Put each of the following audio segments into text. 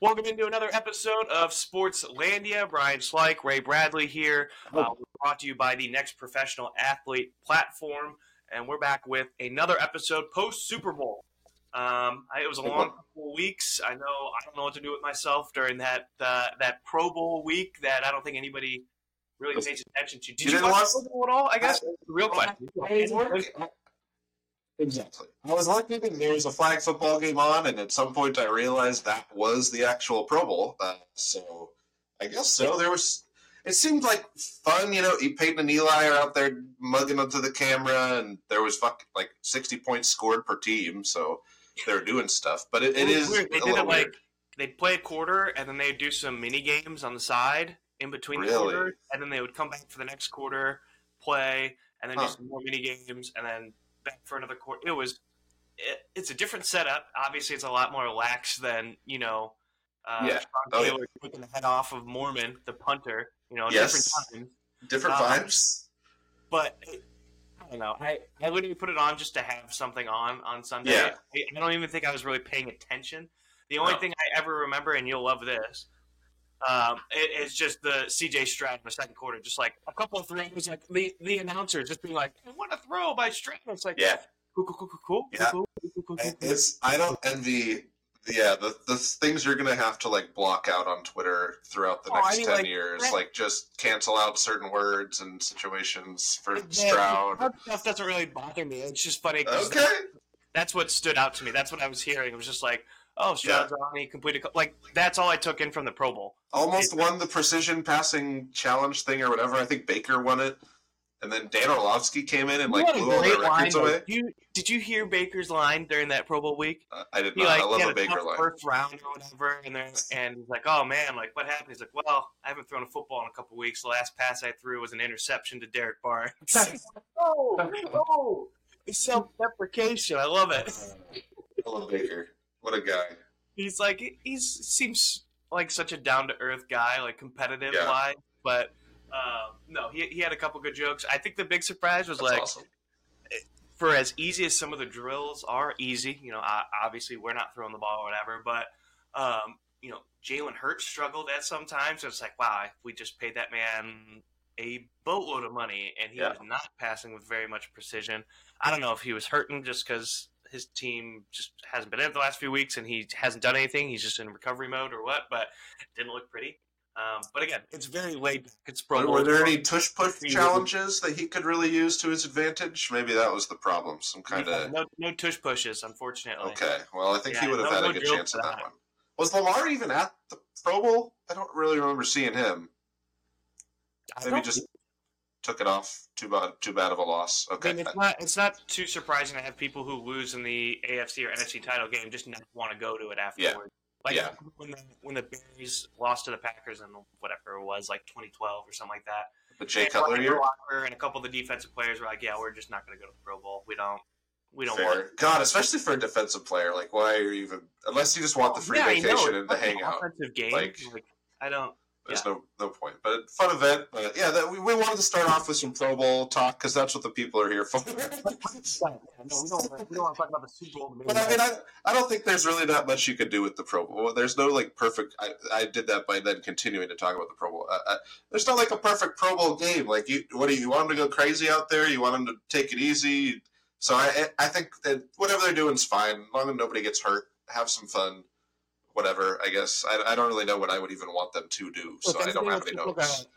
Welcome into another episode of Sportslandia. Brian Slike, Ray Bradley here. Uh, brought to you by the Next Professional Athlete platform, and we're back with another episode post Super Bowl. Um, I, it was a long couple of weeks. I know I don't know what to do with myself during that uh, that Pro Bowl week that I don't think anybody really pays attention to. Did You you, didn't watch watch- Pro Bowl at all? I guess that's the real question. Exactly. I was lucky that there was a flag football game on, and at some point I realized that was the actual Pro Bowl. Uh, so I guess so. There was. It seemed like fun, you know. Peyton and Eli are out there mugging onto the camera, and there was fuck like sixty points scored per team, so they were doing stuff. But it, it was is weird. They did it like weird. they'd play a quarter and then they'd do some mini games on the side in between the Really? quarters, and then they would come back for the next quarter, play, and then Huh. do some more mini games, and then back for another quarter. It was it, it's a different setup. Obviously, it's a lot more lax than you know. Uh, Yeah. Sean Oh, yeah. Taylor taking the head off of Mormon, the punter. You know, Yes. different times. different uh, vibes. But I don't know. I, I literally put it on just to have something on on Sunday. Yeah. I, I don't even think I was really paying attention. The only No. thing I ever remember, and you'll love this, um, it, it's just the CJ Stroud in the second quarter, just like a couple of throws, like the the announcer just being like, "What a throw by Stroud!" It's like, Yeah. cool, cool, cool, cool, cool, Yeah. cool, cool, cool, cool, cool. It's I don't envy. Yeah, the the things you're gonna have to like block out on Twitter throughout the Oh, I next mean, ten like, years, that- like just cancel out certain words and situations for Yeah, Stroud. That stuff doesn't really bother me. It's just funny. Okay, that's what stood out to me. That's what I was hearing. It was just like, oh, on. He completed. Like that's all I took in from the Pro Bowl. almost won the precision passing challenge thing or whatever. I think Baker won it, and then Dan Orlovsky came in and like blew all their records line, away. Did you, did you hear Baker's line during that Pro Bowl week? Uh, I did He not. like I love a a Baker line. first round or whatever, and then and he's like, "Oh man, like what happened?" He's like, "Well, I haven't thrown a football in a couple weeks. The last pass I threw was an interception to Derrick Barnes." oh, oh, it's self-deprecation. I love it. I love Baker. What a guy. He's like he's seems like such a down to earth guy, like competitive Yeah. wise, but. Um, no, he, he had a couple good jokes. I think the big surprise was That's like awesome. for as easy as some of the drills are easy, you know, obviously we're not throwing the ball or whatever, but um, you know, Jalen Hurts struggled at some times. It's like, wow, if we just paid that man a boatload of money and he Yeah. was not passing with very much precision. I don't know if he was hurting just because his team just hasn't been in it the last few weeks and he hasn't done anything. He's just in recovery mode or what, but it didn't look pretty. Um, but again, it's very laid back. It's Pro Were, there any tush push challenges that he could really use to his advantage? Maybe that was the problem. Some kind of no, no tush pushes, unfortunately. Okay, well, I think he would have had no a good chance at that that. one. Was Lamar even at the Pro Bowl? I don't really remember seeing him. Maybe just took it off. Too bad. Too bad of a loss. I Okay. mean, it's not it's not too surprising to have people who lose in the AFC or NFC title game just not want to go to it afterward. Like Yeah. when the when the Bears lost to the Packers in whatever it was, like 2012 or something like that. the Jay And Cutler year. And a couple of the defensive players were like, "Yeah, we're just not going to go to the Pro Bowl. We don't we don't Fair. want." God, especially for a defensive player, like why are you even? Unless you just want the free Yeah, vacation and the hangout, Offensive game. Like- Like, I don't. There's no no point. But fun event. But yeah, that, we, we wanted to start off with some Pro Bowl talk because that's what the people are here for. No, we don't. We don't want to talk about the Super Bowl. But I mean, I, I don't think there's really that much you could do with the Pro Bowl. There's no like perfect. I, I did that by then continuing to talk about the Pro Bowl. Uh, uh, there's not like a perfect Pro Bowl game. Like you, what do you, you want them to go crazy out there? You want them to take it easy. So I I think that whatever they're doing is fine, as long as nobody gets hurt. Have some fun. Whatever. I guess I, I don't really know what I would even want them to do. So I don't have any notes.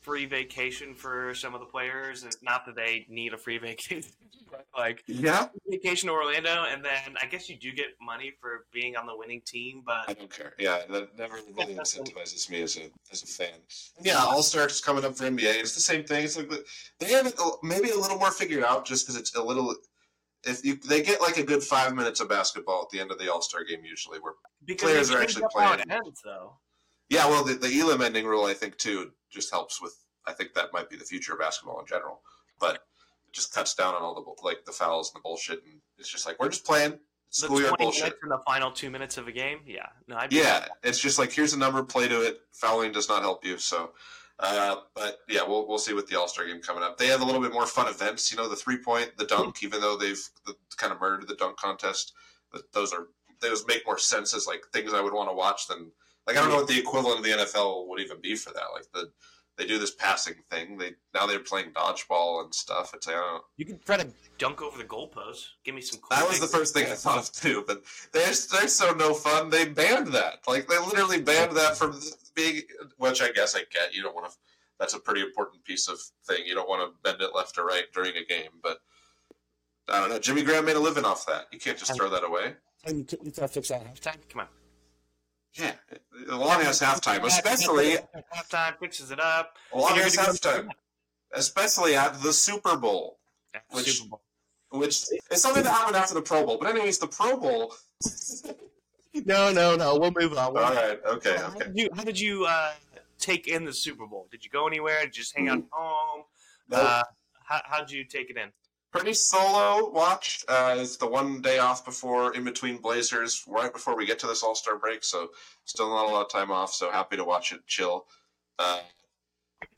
Free vacation for some of the players. and Not that they need a free vacation, but like Yeah, vacation to Orlando, and then I guess you do get money for being on the winning team. But I don't care. Yeah, that never really incentivizes me as a as a fan. Yeah, All Stars coming up for NBA. It's the same thing. It's like they have it uh, maybe a little more figured out, just because it's a little. If you they get like a good five minutes of basketball at the end of the All Star game, usually. Where because Players are actually playing. ends, though. yeah, well, the, the Elam ending rule, I think too, just helps with. I think that might be the future of basketball in general, but it just cuts down on all the like the fouls and the bullshit, and it's just like we're just playing The schoolyard bullshit. minutes in the final two minutes of a game. Yeah, no, I'd Yeah, it's just like here's a number, play to it. Fouling does not help you. So, uh, but yeah, we'll we'll see with the All Star game coming up. They have a little bit more fun events. You know, the three point, the dunk. Even though they've the, kind of murdered the dunk contest, th- those are those make more sense as like things I would want to watch than Like I don't know what the equivalent of the NFL would even be for that. Like the they do this passing thing. They now they're playing dodgeball and stuff. It's like, I don't know. You can try to dunk over the goalpost. Give me some. Cool That was the first thing I thought of too. But they're they're so no fun. They banned that. Like they literally banned that from being. Which I guess I get. You don't want to. That's a pretty important piece of thing. You don't want to bend it left or right during a game. But I don't know. Jimmy Graham made a living off that. You can't just throw that away. And you, you gotta fix that halftime. Come on. Yeah, a long ass halftime, especially halftime fixes it up. a long You're ass halftime, especially at the Super Bowl. At Which- Super Bowl. which is something that happened after the Pro Bowl. But anyways, the Pro Bowl. No, no, no. We'll move on. All right, okay, How okay. did you, how did you uh, take in the Super Bowl? Did you go anywhere? Did you just hang out at home? No, Uh, how how did you take it in? pretty solo watch. Uh, it's the one day off before, in between Blazers, right before we get to this All Star break. So still not a lot of time off. So happy to watch it, chill. Uh,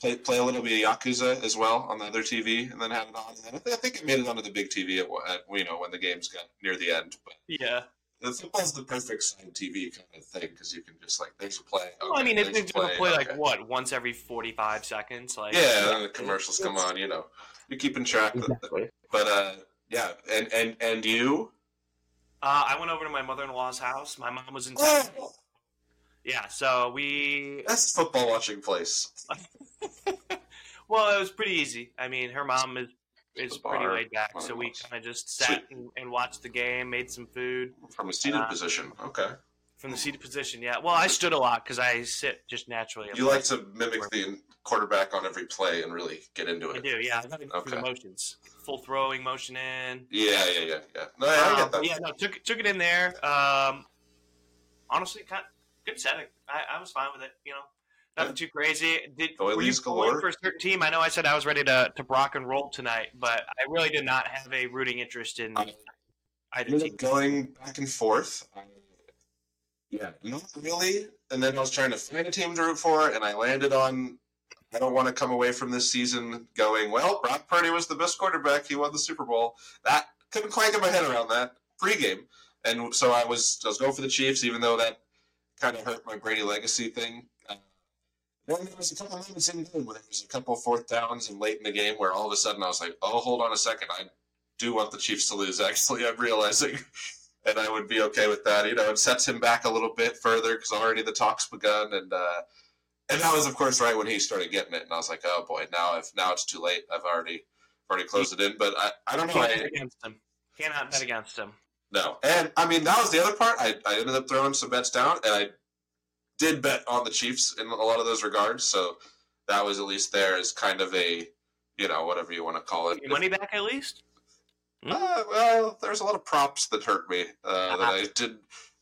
play play a little bit of Yakuza as well on the other TV, and then had it on. And I think, I think it made it onto the big TV at, at you know when the games got near the end. But Yeah. The football's the perfect side TV kind of thing because you can just like there's a play. Well, I mean, it's there's a going to play like okay. what once every forty-five seconds. Like Yeah, and the commercials come on. You know, you're keeping track. Of Exactly. But uh, yeah, and and and you. Uh, I went over to my mother-in-law's house. My mom was in town. Oh, Yeah, so we. that's football watching place. Well, it was pretty easy. I mean, her mom is is pretty bar, laid back, so we kind of just sat and, and watched the game, made some food From a seated Uh, position. Okay. from the seated position. Yeah, well, I stood a lot because I sit just naturally. You like to mimic the quarterback on every play and really get into it. I do, yeah. I go through the motions, full throwing motion in. Yeah, yeah, yeah, yeah. No, yeah, I Um, get that. yeah, no, took took it in there. Um, honestly, kind of good setting. I, I was fine with it. You know, nothing too crazy. Did were you galore. for a certain team? I know I said I was ready to to rock and roll tonight, but I really did not have a rooting interest in I- either team. going back and forth. I, yeah, not really. And then I was trying to find a team to root for, and I landed on. I don't want to come away from this season going, well, Brock Purdy was the best quarterback. He won the Super Bowl. That couldn't quite get my head around that pregame, and so I was I was going for the Chiefs, even though that kind of hurt my Brady legacy thing. Then there was a couple moments in the game where there was a couple fourth downs and late in the game where all of a sudden I was like, oh, hold on a second, I do want the Chiefs to lose. Actually, I'm realizing, and I would be okay with that. You know, it sets him back a little bit further because already the talk's begun, and uh, and that was of course right when he started getting it, and I was like, oh boy, now if now it's too late. I've already already closed it in, but I, I don't know. I, against him. Cannot bet against him. no, and I mean that was the other part. I, I ended up throwing some bets down, and I did bet on the Chiefs in a lot of those regards. So that was at least there as kind of a, you know, whatever you want to call it. Your money back at least. Uh, well, there's a lot of props that hurt me uh, that I did.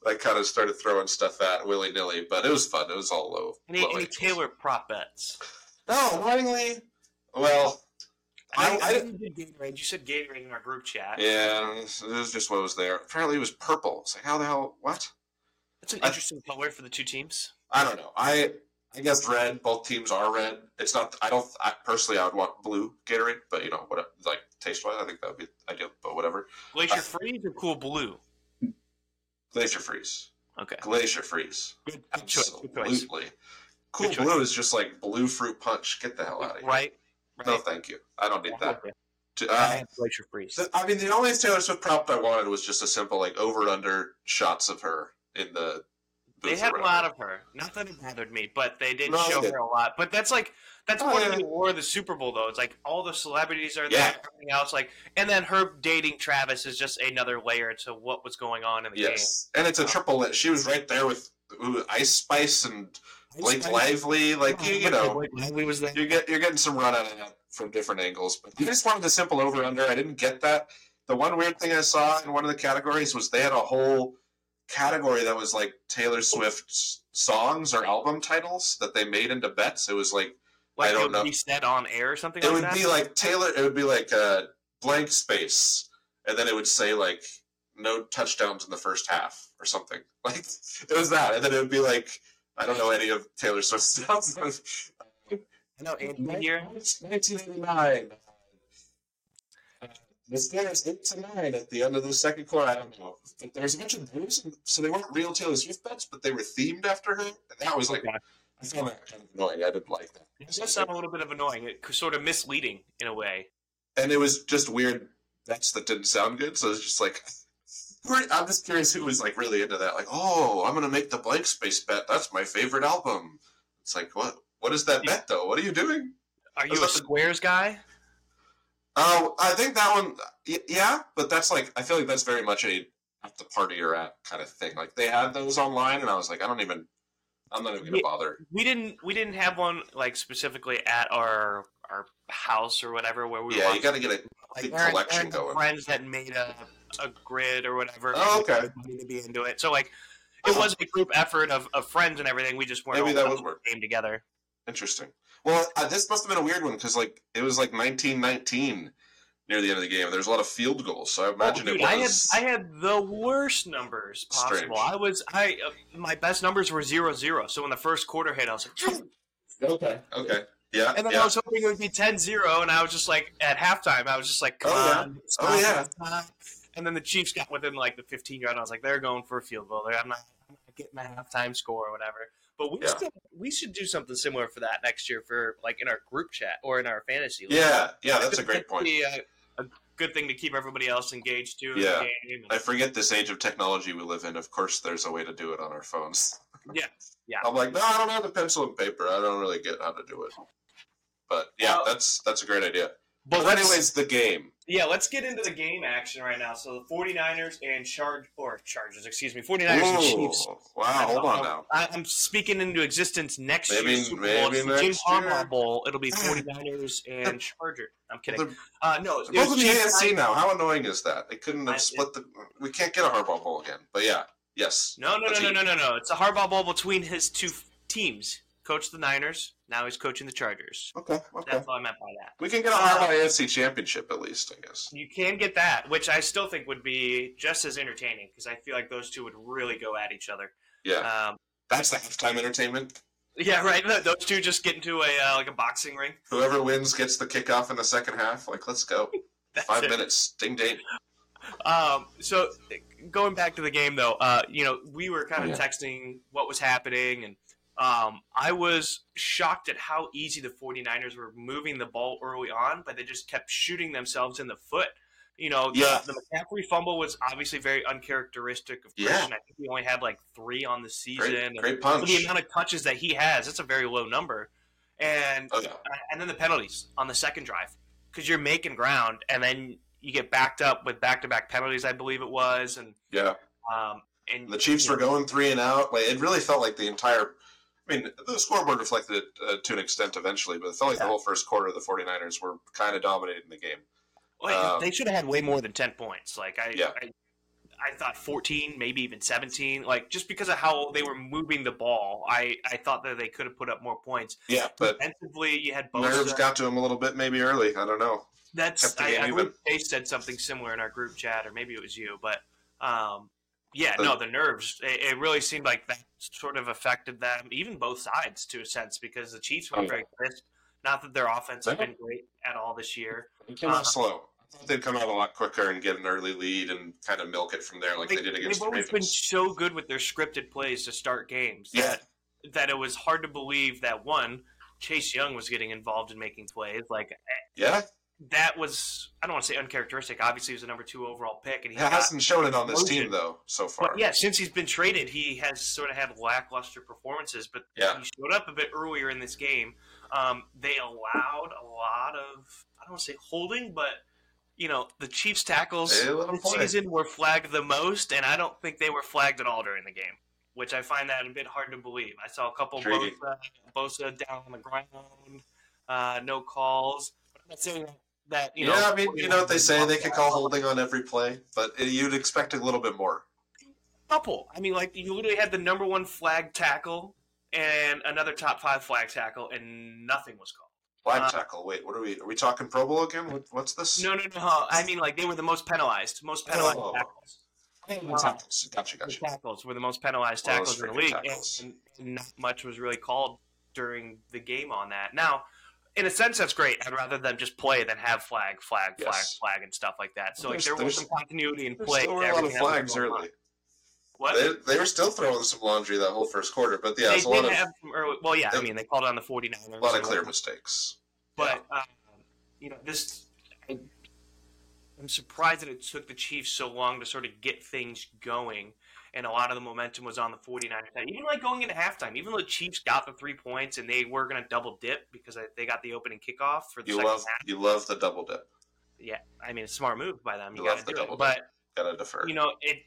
I kind of started throwing stuff at willy nilly, but it was fun. It was all low. Any, low any angles. Taylor prop bets? No, annoyingly. Well, I, I- I, I- didn't do Gatorade. You said Gatorade in our group chat. yeah, this, this is just what was there. Apparently, it was purple. It's like, how the hell? What? That's an I- interesting color for the two teams. I don't know. I I guess red. Both teams are red. It's not. I don't. I, personally, I would want blue Gatorade, but you know, what like taste wise, I think that would be ideal. But whatever. Glacier Uh, Freeze or Cool Blue? Glacier freeze. Okay. Glacier freeze. Good, good choice. Good choice. Absolutely. Cool Good choice. blue is just like blue fruit punch. Get the hell out of here. Right. Right. No, thank you. I don't need that. Okay. To- I Uh, Glacier Freeze. I mean, the only Taylor Swift prop I wanted was just a simple like over under shots of her in the. They booth or had a lot of her. Not that it bothered me, but they did No, show her a lot. But that's like that's Oh, part of the war of the Super Bowl, though. It's like all the celebrities are there, Yeah. everything else. Like, and then her dating Travis is just another layer to what was going on in the game. Yes, and it's a triple. She was right there with Ice Spice and Blake Lively. Like oh, you, you know, Lively was there. you get you're getting some run out of that from different angles. But I just wanted a simple over under. I didn't get that. The one weird thing I saw in one of the categories was they had a whole category that was like Taylor Swift's songs or album titles that they made into bets. It was like. Like I don't it would know. be said on air or something it like would that. be like Taylor. It would be like a blank space, and then it would say like no touchdowns in the first half or something. Like it was that, and then it would be like I don't know any of Taylor Swift's songs. I know Andy What year? 1989. Uh, The Steelers eight to nine at the end of the second quarter. I don't know. But there was a bunch of boos, and- so they weren't real Taylor Swift bets, but they were themed after her. And that was like, Okay. I found that kind of annoying. I didn't like that. It does sound a little bit of annoying. It sort of misleading in a way. and it was just weird bets that didn't sound good. So it's just like, I'm just curious who was like really into that. Like, oh, I'm gonna make the blank space bet. That's my favorite album. It's like, what? What is that bet though? What are you doing? Are you a that the- squares guy? Oh, I think that one, yeah, but that's like, I feel like that's very much a at the party you're at kind of thing. Like they had those online, and I was like, I don't even, I'm not even gonna Yeah. bother. We didn't. We didn't have one like specifically at our our house or whatever where we. Yeah, you got to get a like big collection going. Friends that made a a grid or whatever. Oh, okay. To be into it, so like it was a group effort of, of friends and everything. We just weren't Maybe all that would work. game together. Interesting. Well, uh, this must have been a weird one because like it was like 1919 near the end of the game. There's a lot of field goals, so I imagine Oh, dude, it I had was. I had the worst numbers possible. Strange. I was I uh, my best numbers were zero zero. So when the first quarter hit, I was like, Okay. Okay. Yeah. and then yeah. I was hoping it would be 10-0, and I was just like at halftime, I was just like, come Oh, yeah. on, stop, Oh, yeah. stop. And then the Chiefs got within like the 15 yard. I was like, they're going for a field goal. They're, I'm not, I'm not getting a halftime score or whatever. But we Yeah. still we should do something similar for that next year for like in our group chat or in our fantasy. league. yeah. Yeah. That's a great point. a, a good thing to keep everybody else engaged too. Yeah. the game. I forget this age of technology we live in. Of course, there's a way to do it on our phones. Yeah, yeah. I'm like, no, I don't have the pencil and paper. I don't really get how to do it. But yeah, Well- that's that's a great idea. But But anyways, the game. Yeah, let's get into the game action right now. So the 49ers and Charge or Chargers, excuse me, 49ers and Chiefs. Ooh, wow, hold on now. I, I'm speaking into existence next Maybe- year. Super Bowl. maybe It's the Jim year. Harbaugh Bowl. It'll be 49ers and Chargers. I'm kidding. They're Uh, no, they're both in the AFC now. How annoying is that? They couldn't I- have split the. We can't get a Harbaugh Bowl again. But yeah, yes. No, no, no, no, no, no, no. It's a Harbaugh Bowl between his two teams. Coached the Niners. Now he's coaching the Chargers. Okay, okay. That's what I meant by that. We can get a Harbaugh AFC Championship at least, I guess. You can get that, which I still think would be just as entertaining because I feel like those two would really go at each other. Yeah, Um, that's the halftime entertainment. yeah, right. Those two just get into a uh, like a boxing ring. Whoever wins gets the kickoff in the second half. Like, let's go. Five it. minutes. Ding ding. Um, so going back to the game though, uh, you know, we were kind of yeah. texting what was happening and um, I was shocked at how easy the 49ers were moving the ball early on, but they just kept shooting themselves in the foot. You know, the, Yeah. the McCaffrey fumble was obviously very uncharacteristic of Yeah. Christian. I think he only had like three on the season. Great, great punch. the amount of touches that he has, that's a very low number. And Oh yeah. and then the penalties on the second drive because you're making ground and then you get backed up with back-to-back penalties i believe it was and Yeah. um and The Chiefs were going three and out. Like, it really felt like the entire. I mean, the scoreboard reflected it uh, to an extent eventually, but it felt like the whole first quarter, the 49ers were kind of dominating the game. well, um, they should have had way more than 10 points like i Yeah. I, I thought 14 maybe even 17 like just because of how they were moving the ball i i thought that they could have put up more points Yeah, but defensively you had nerves got to him a little bit maybe early. I don't know. That's kept the I, game I even. believe Chase said something similar in our group chat, or maybe it was you. But um, yeah, The- no, the nerves. It, it really seemed like that sort of affected them, even both sides to a sense, because the Chiefs were Oh, very crisp. Not that their offense has been great at all this year. They came Uh, out slow. I thought they'd come out a lot quicker and get an early lead and kind of milk it from there, like they, did against They've the always been so good with their scripted plays to start games Yeah. that that it was hard to believe that one Chase Young was getting involved in making plays. Like Yeah, that was I don't want to say uncharacteristic. Obviously, he was a number two overall pick, and he hasn't shown it on this team though so far. But yeah, since he's been traded, he has sort of had lackluster performances. But Yeah. he showed up a bit earlier in this game. Um, they allowed a lot of I don't want to say holding, but you know the Chiefs tackles this season were flagged the most, and I don't think they were flagged at all during the game, which I find that a bit hard to believe. I saw a couple. Bosa, Bosa down on the ground, uh, no calls. I'm not saying that you know. yeah, I mean, you know what they say, they can call holding on every play, but uh, you'd expect a little bit more. couple. I mean, like you literally had the number one flag tackle and another top five flag tackle, and nothing was called. Flag Uh, tackle. Wait, what are we? Are we talking Pro Bowl again? What, what's this? No, no, no. I mean, like they were the most penalized, most penalized Oh. tackles. Tackles. Gotcha, The gotcha. tackles were the most penalized tackles in the league, and, and not much was really called during the game on that. Now, in a sense, that's great. I'd rather them just play than have flag, flag, flag, Yes. flag, and stuff like that. So like there was some continuity in play. still were a lot of everything that was flags early. What? They, they were still throwing some laundry that whole first quarter, but yeah, they it's a lot did of have some early. Well, yeah, I mean they called on the 49ers. a lot of clear mistakes. But um, you know, this I, I'm surprised that it took the Chiefs so long to sort of get things going, and a lot of the momentum was on the 49ers side. Even like going into halftime, even though the Chiefs got the three points and they were going to double dip because they got the opening kickoff for the You second love half. you love the double dip. Yeah, I mean, it's a smart move by them. You, You love got the to do double it. But Gotta defer. you know, it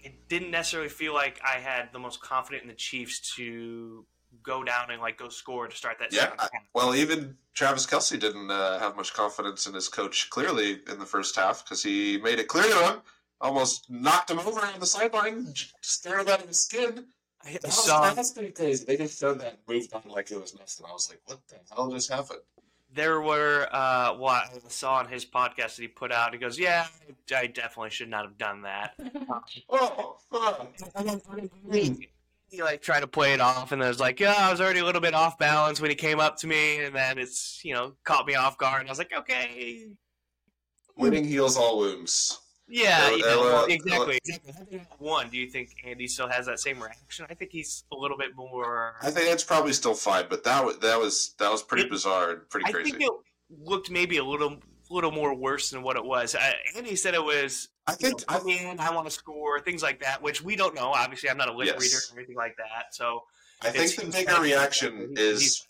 it didn't necessarily feel like I had the most confident in the Chiefs to go down and like go score to start that Yeah, second I- Well, even Travis Kelce didn't uh, have much confidence in his coach clearly in the first half because he made it clear to him, almost knocked him over on the sideline, j- scared him out of his skin. I, I That was, saw that's pretty crazy. They just showed that moved on like it was nothing. I was like, what the hell just happened? there were uh, what I saw on his podcast that he put out. He goes, "Yeah, I definitely should not have done that." Oh, oh. he like tried to play it off, and then was like, "Yeah, I was already a little bit off balance when he came up to me, and then it's you know caught me off guard." And I was like, "Okay, winning heals all wounds. Yeah, Uh, you know, well, exactly." exactly. One, do you think Andy still has that same reaction? I think he's a little bit more. I think it's probably still fine, but that was that was that was pretty It- bizarre and pretty I crazy. I think it looked maybe a little little more worse than what it was. I, Andy said it was I think know, I, come in, I want to score, things like that, which we don't know. Obviously, I'm not a lip Yes. reader or anything like that. So I think the bigger reaction is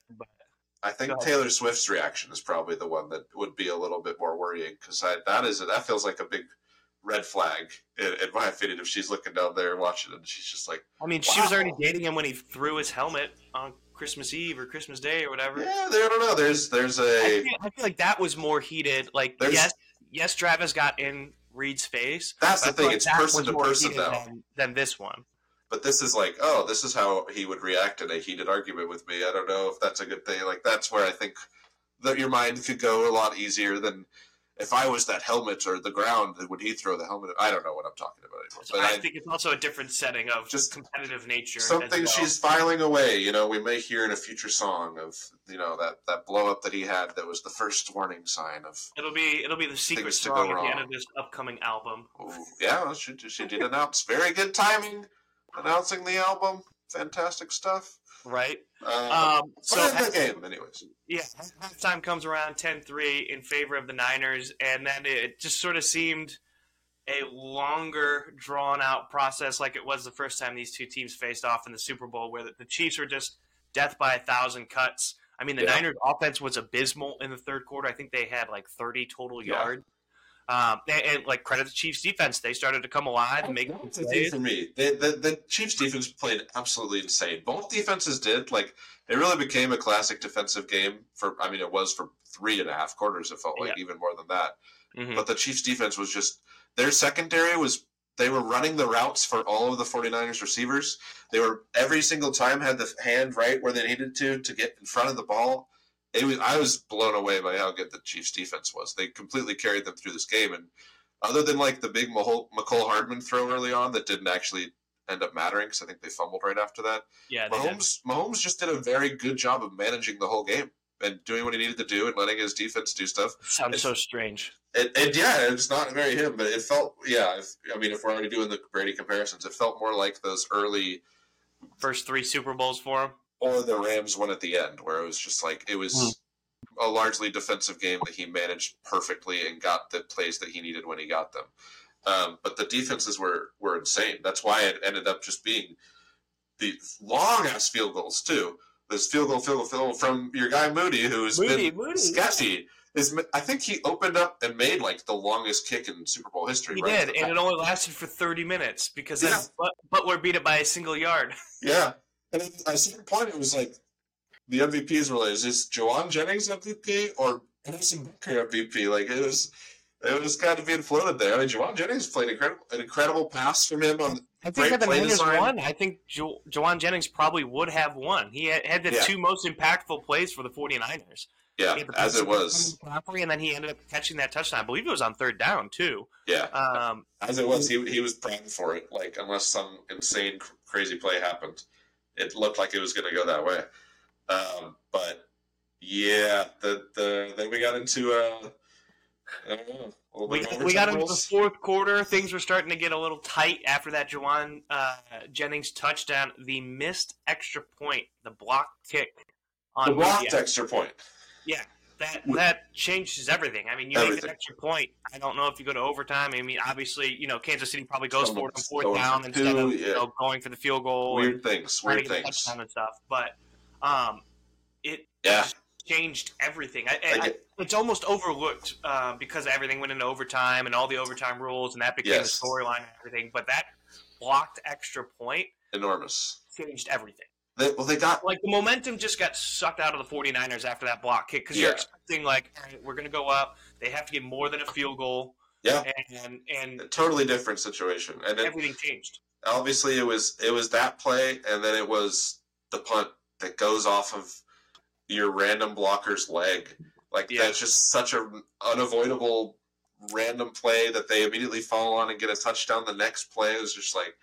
I think Taylor Swift's reaction is probably the one that would be a little bit more worrying because that is that feels like a big red flag in, in my opinion. If she's looking down there watching and she's just like, I mean, she was already dating him when he threw his helmet on Christmas Eve or Christmas Day or whatever. yeah, there, I don't know. There's there's a I feel, I feel like that was more heated. Like, There's- yes, yes, Travis got in Reid's face. that's the thing. like It's person to person though. than, than this one. But this is like, oh, this is how he would react in a heated argument with me. I don't know if that's a good thing. Like that's where I think that your mind could go a lot easier than if I was that helmet or the ground. Would he throw the helmet? I don't know what I'm talking about anymore. But I, I, think it's also a different setting of Just competitive nature. something well. she's filing away. You know, we may hear in a future song of you know that that blow up that he had that was the first warning sign of. It'll be it'll be the secret Things to go song at the end of this upcoming album. Oh, yeah, she she did announce very good timing, announcing the album. Fantastic stuff. Right. Uh, Um, so the game, anyways. yeah, halftime comes around 10-3 in favor of the Niners, and then it just sort of seemed a longer, drawn-out process, like it was the first time these two teams faced off in the Super Bowl, where the, Chiefs were just death by a thousand cuts. I mean, the Yeah. Niners' offense was abysmal in the third quarter. I think they had like thirty total Yeah. yards. Um, and, and, like credit the Chiefs' defense, they started to come alive and make the for me. The, the, the Chiefs defense played absolutely insane. Both defenses did. Like it really became a classic defensive game. For I mean, it was for three and a half quarters. It felt like even more than that. Mhm. But the Chiefs defense was just their secondary was they were running the routes for all of the 49ers receivers. They were every single time had the hand right where they needed to to get in front of the ball. It was I was blown away by how good the Chiefs defense was. They completely carried them through this game and other than like the big Mecole Hardman throw early on that didn't actually end up mattering because I think they fumbled right after that. Yeah, they did. Mahomes Mahomes just did a very good job of managing the whole game and doing what he needed to do and letting his defense do stuff. sounds so strange. And, and yeah, it's not very him, but it felt yeah. If, I mean, if we're already doing the Brady comparisons, it felt more like those early First three Super Bowls for him. Or the Rams one at the end, where it was just like it was Hmm. a largely defensive game that he managed perfectly and got the plays that he needed when he got them. Um, but the defenses were were insane. That's why it ended up just being the long ass field goals too. This field goal, field goal, field goal from your guy Moody, who's Moody, been Moody. sketchy. Is I think he opened up and made like the longest kick in Super Bowl history. He right did, and it only lasted for 30 minutes because then Yeah. Butker beat it by a single yard. Yeah. And at a certain point, it was like the MVPs were like, is this Jauan Jennings MVP or Harrison Butker MVP? Like, it was. It was kind of being floated there. I mean, Jauan Jennings played incredible, an incredible pass from him on. I Great think had the Niners design. won, I think jo- Jauan Jennings probably would have won. He had, had the Yeah. two most impactful plays for the 49ers. Yeah, as it was. McCaffrey, and then he ended up catching that touchdown. I believe it was on third down, too. Yeah, Um, as it was. He he was prime for it. Like, unless some insane, crazy play happened, it looked like it was going to go that way. Um, but Yeah, the the then we got into uh, I don't know. a We, we got into the fourth quarter. Things were starting to get a little tight after that Jauan uh, Jennings touchdown. The missed extra point, the block kick on the blocked extra point. Yeah, that that changes everything. I mean, you make an extra point. I don't know if you go to overtime. I mean, obviously, you know, Kansas City probably goes for it on fourth down instead two, of yeah. you know, going for the field goal and Weird things. Weird to get a things. and stuff. But um, it Yeah. changed everything. I, I I, it's almost overlooked uh, because everything went into overtime and all the overtime rules, and that became Yes. the storyline and everything. But that blocked extra point Enormous. changed everything. They, well, they got Like the momentum just got sucked out of the 49ers after that block kick because you're expecting like, right, we're going to go up. They have to get more than a field goal, yeah, and and a totally different situation. And then everything changed. obviously it was it was that play, and then it was the punt that goes off of your random blocker's leg. Like Yeah. that's just such an unavoidable random play that they immediately fall on and get a touchdown. The next play is just like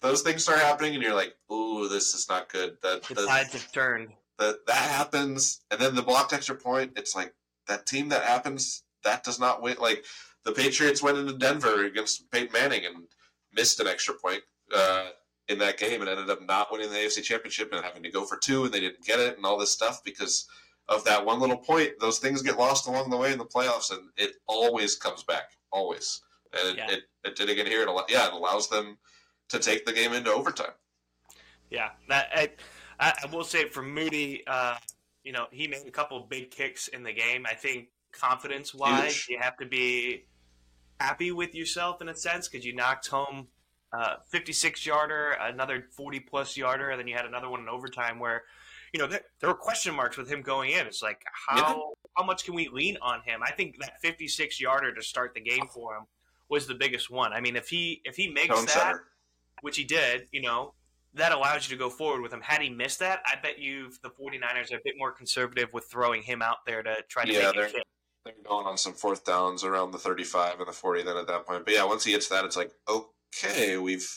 those things start happening, and you're like, "Ooh, this is not good." That The tides have turned. that that happens, and then the blocked extra point. It's like that team that happens that does not win. Like the Patriots went into Denver against Peyton Manning and missed an extra point uh, in that game and ended up not winning the AFC Championship and having to go for two, and they didn't get it, and all this stuff because of that one little point. Those things get lost along the way in the playoffs, and it always comes back, always. And it, Yeah. it, it did again here. It yeah, it allows them to take the game into overtime. Yeah, that I, I, will say for Moody, uh, you know, he made a couple big kicks in the game. I think confidence wise, you have to be happy with yourself in a sense because you knocked home uh, 56 yarder, another 40 plus yarder, and then you had another one in overtime where, you know, there, there were question marks with him going in. It's like how Yeah. how much can we lean on him? I think that 56 yarder to start the game for him was the biggest one. I mean, if he if he makes that setter. Which he did, you know, that allows you to go forward with him. Had he missed that, I bet you the 49ers are a bit more conservative with throwing him out there to try to Yeah, make they're- it fit. they're going on some fourth downs around the 35 and the 40 then at that point. But yeah, once he hits that, it's like, okay, we've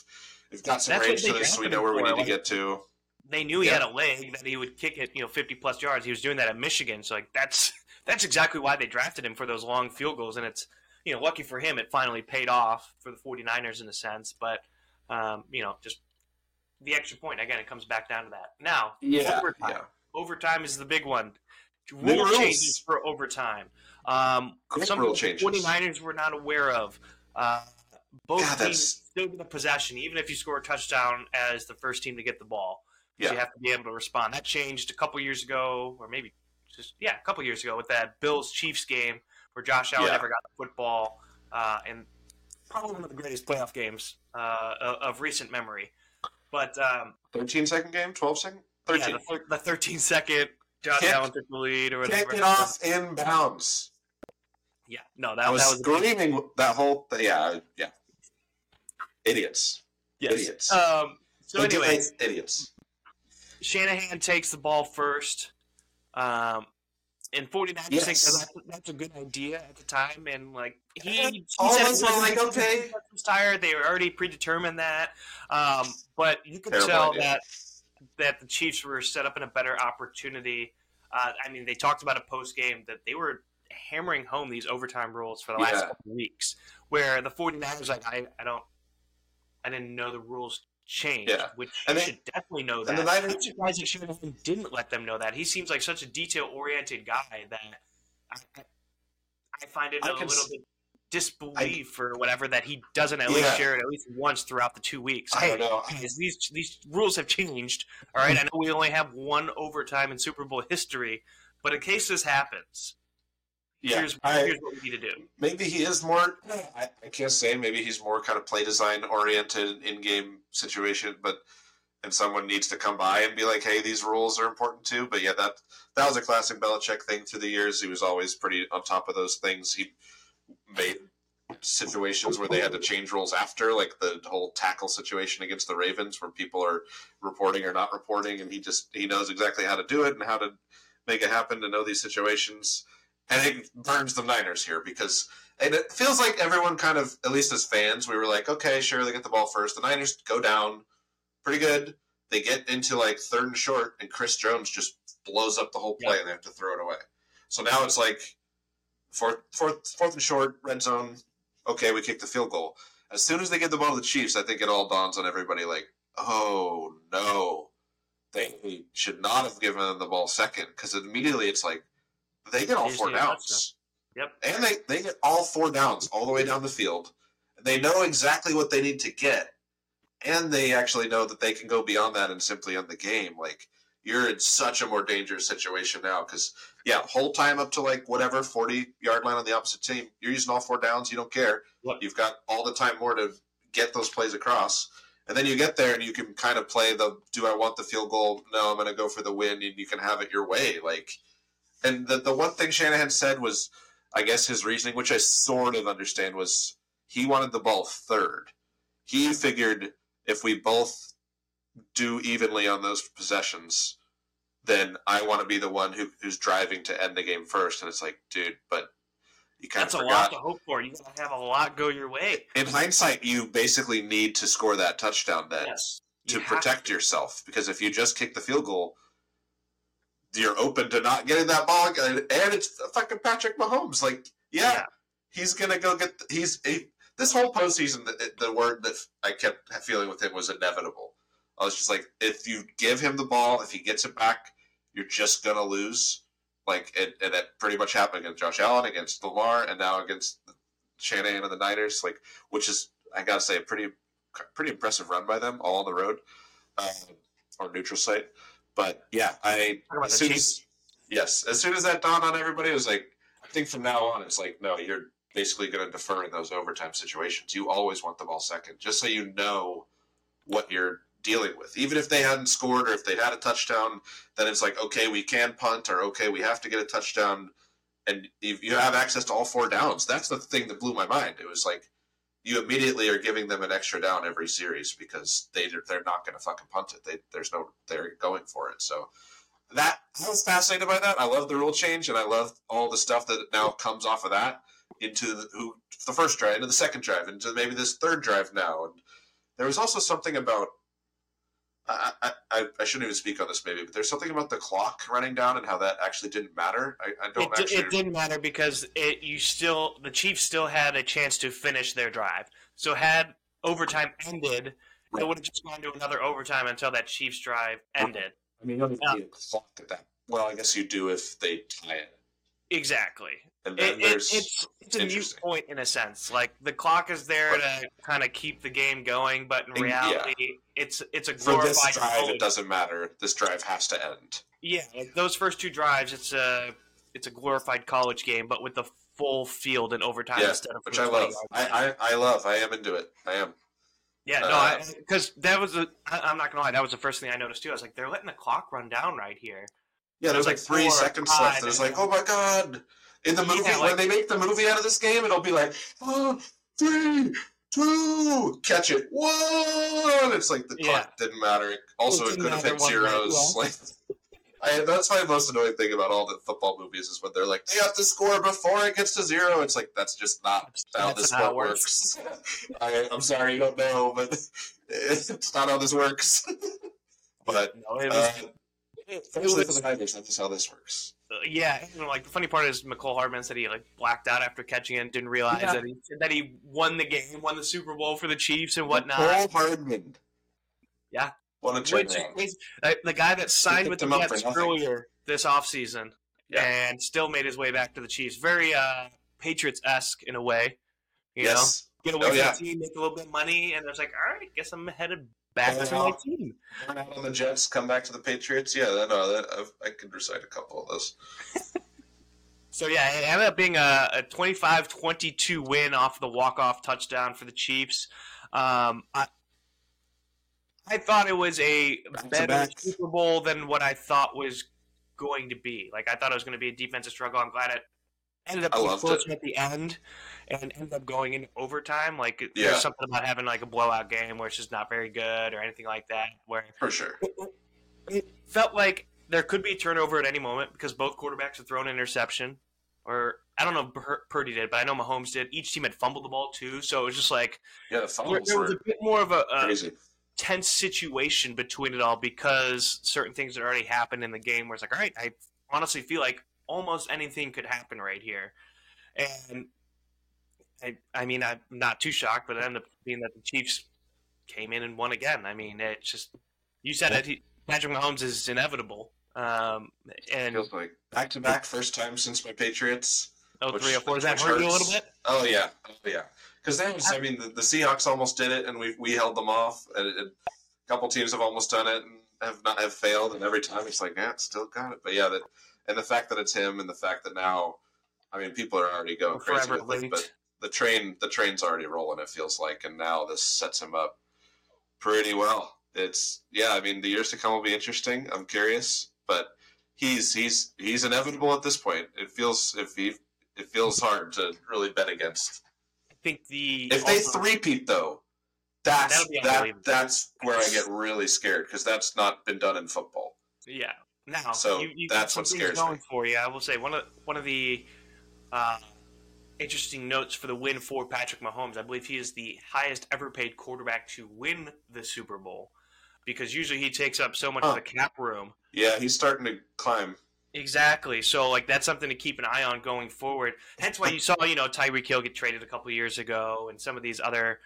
we've got some That's range to this. We know where we need to get to. They knew he Yeah. had a leg that he would kick it, you know, 50 plus yards. He was doing that at Michigan, so like that's that's exactly why they drafted him for those long field goals. And it's you know, lucky for him, it finally paid off for the 49ers in a sense. But um, you know, just the extra point again, it comes back down to that. Now, overtime. yeah. overtime is the big one. Rule rules. changes for overtime. Um, some rule of the changes. 49ers were not aware of. Uh, both God, teams that's- still get the possession, even if you score a touchdown as the first team to get the ball. So Yeah. You have to be able to respond. That changed a couple years ago, or maybe just, yeah, a couple years ago with that Bills Chiefs game where Josh Allen Yeah. never got the football. Uh, and probably one of the greatest playoff games uh, of, recent memory. But um, 13 second game, 12 second, 13. yeah, the, the 13 second Josh Allen took the lead or whatever. Kick it off in bounds. Yeah, no, that, I was, that was screaming that whole th- yeah, yeah. Idiots. yes. idiots. Um, so, Don't do anyways, it, idiots. Shanahan takes the ball first. Um, and 49ers think Yes. that that's, a good idea at the time. And, like, he, he said of it us wasn't like, okay. tired. They were already predetermined that. Um, but you could Terrible tell idea. that that the Chiefs were set up in a better opportunity. Uh, I mean, they talked about a post game that they were hammering home these overtime rules for the last Yeah. couple of weeks, where the 49ers like, I, I don't, I didn't know the rules changed, Yeah. which And you they- should definitely know and that. the Niners- I'm surprised that Shanahan didn't let them know that. He seems like such a detail oriented guy that I, I, I find it I a little s- bit disbelief or whatever that he doesn't at least share it at least once throughout the two weeks. I don't know. these these rules have changed. All right, I know we only have one overtime in Super Bowl history, but in case this happens, Yeah, here's I- here's what we need to do. maybe he is more I, I can't say maybe he's more kind of play design oriented in game situation but and someone needs to come by and be like hey these rules are important too but yeah that that was a classic Belichick thing through the years. He was always pretty on top of those things. He made situations where they had to change rules after like the whole tackle situation against the Ravens where people are reporting or not reporting and he just he knows exactly how to do it and how to make it happen to know these situations. And it burns the Niners here because and it feels like everyone kind of at least as fans we were like okay sure they get the ball first the Niners go down pretty good they get into like third and short and Chris Jones just blows up the whole play, and they have to throw it away. So now it's like fourth, fourth, fourth and short, red zone. Okay, we kick the field goal. As soon as they get the ball to the Chiefs, I think it all dawns on everybody like, oh no, they should not have given them the ball second because immediately it's like they get all four downs. Yep. And they, they get all four downs all the way down the field. They know exactly what they need to get. And they actually know that they can go beyond that and simply end the game. Like, you're in such a more dangerous situation now because, yeah, whole time up to like whatever, 40 yard line on the opposite team, you're using all four downs. You don't care. Yep. You've got all the time more to get those plays across. And then you get there and you can kind of play the do I want the field goal? No, I'm going to go for the win, and you can have it your way. Like, and the the one thing Shanahan said was, I guess his reasoning, which I sort of understand, was he wanted the ball third. He figured if we both do evenly on those possessions, then I want to be the one who, who's driving to end the game first. And it's like, dude, but you kind That's of a lot to hope for. You gotta have a lot go your way. In hindsight, you basically need to score that touchdown then Yes. to protect yourself because if you just kick the field goal, you're open to not getting that ball, and and it's fucking Patrick Mahomes. Like, yeah, Yeah. he's gonna go get. He's he, this whole postseason. The, the word that I kept feeling with him was inevitable. I was just like, if you give him the ball, if he gets it back, you're just gonna lose. Like, and, and it pretty much happened against Josh Allen, against Lamar, and now against Shanahan and the Niners. Like, which is I gotta say a pretty pretty impressive run by them all on the road um, or neutral site. But yeah, I as soon as yes, as soon as that dawned on everybody, it was like I think from now on it's like no, you're basically going to defer in those overtime situations. You always want the ball second, just so you know what you're dealing with. Even if they hadn't scored or if they had a touchdown, then it's like okay, we can punt or okay, we have to get a touchdown, and if you have access to all four downs. That's the thing that blew my mind. It was like you immediately are giving them an extra down every series because they they're not going to fucking punt it. They, there's no they're going for it. So that I was fascinated by that. I love the rule change and I love all the stuff that now comes off of that into the, who the first drive, into the second drive, into maybe this third drive now. And there was also something about I, I, I, I shouldn't even speak on this maybe, but there's something about the clock running down and how that actually didn't matter. I, I don't It, actually. it didn't matter because it you still the Chiefs still had a chance to finish their drive. So had overtime ended, Right. it would have just gone to another overtime until that Chiefs drive ended. I mean, you don't Yeah. Uh, need a clock at that. Well, I guess you do if they tie it. Exactly. And then It, it, it's it's a mute point in a sense. Like the clock is there to kind of keep the game going, but in Yeah. reality, it's it's a for glorified. this drive, college- it doesn't matter. This drive has to end. Yeah, like those first two drives, it's a it's a glorified college game, but with the full field and overtime Yeah, instead of which I love. I. I, I love. I am into it. I am. yeah, no, uh, because that was the I, I'm not gonna lie, that was the first thing I noticed too. I was like, they're letting the clock run down right here. Yeah, there's like Like three seconds left. And it's like, oh my god! In the Yeah, movie, like- when they make the movie out of this game, it'll be like, oh, three, two, catch it, one. It's like the clock didn't matter. Also, It it, could have hit zeros. Like, I, that's my most annoying thing about all the football movies is when they're like, they have to score before it gets to zero. It's like that's just not how That's this not how works. I, I'm sorry, you don't know, but it's not how this works. but No, it was, uh, it, it was the Niners, that's how this works. Uh, yeah. You know, like the funny part is Mecole Hardman said he like blacked out after catching it, didn't realize Yeah. that he that he won the game, won the Super Bowl for the Chiefs and whatnot. Paul Hardman. Yeah. What a Which turnaround. is uh, the guy that signed with the him Jets earlier this offseason Yeah. and still made his way back to the Chiefs. Very uh, Patriots esque in a way. You yes. know, get away Oh, from yeah. the team, make a little bit of money, and it's like, all right, guess I'm headed back to my team. Burn out on the Jets, come back to the Patriots. Yeah, that, I've, I could recite a couple of those. So yeah, it ended up being a, a 25-22 win off the walk-off touchdown for the Chiefs. Um, I I thought it was a Back better back. Super Bowl than what I thought was going to be. Like I thought it was going to be a defensive struggle. I'm glad it ended up being loved close it. at the end and ended up going into overtime. Like Yeah. there's something about having like a blowout game where it's just not very good or anything like that. Where For sure. it felt like there could be a turnover at any moment because both quarterbacks had thrown an interception. Or I don't know if Pur- Purdy did, but I know Mahomes did. Each team had fumbled the ball too, so it was just like Yeah, the there, there was a bit more of a, a tense situation between it all because certain things had already happened in the game where it's like, all right, I honestly feel like almost anything could happen right here. And I, I mean, I'm not too shocked, but it ended up being that the Chiefs came in and won again. I mean, it's just, you said it, he, Patrick Mahomes is inevitable. Um, and Feels like back to back, first time since my Patriots. Oh three or four, does that hurt you a little bit? Oh yeah, oh yeah. Because that was, I mean, the, the Seahawks almost did it, and we we held them off. And, and a couple teams have almost done it and have not have failed, and every time it's like, yeah, still got it. But yeah, that and the fact that it's him, and the fact that now, I mean, people are already going crazy with it, but the train the train's already rolling. It feels like, and now this sets him up pretty well. It's yeah, I mean, the years to come will be interesting. I'm curious, but he's he's he's inevitable at this point. It feels if he it feels hard to really bet against. I think the If they three-peat though, that's that that's where I get really scared because that's not been done in football. Yeah. Now, So you, you that's what scares going me. for you. I will say one of one of the uh, interesting notes for the win for Patrick Mahomes. I believe he is the highest ever paid quarterback to win the Super Bowl because usually he takes up so much Huh. of the cap room. Yeah, he's starting to climb. Exactly. So like that's something to keep an eye on going forward. Hence why you saw you know Tyreek Hill get traded a couple years ago, and some of these other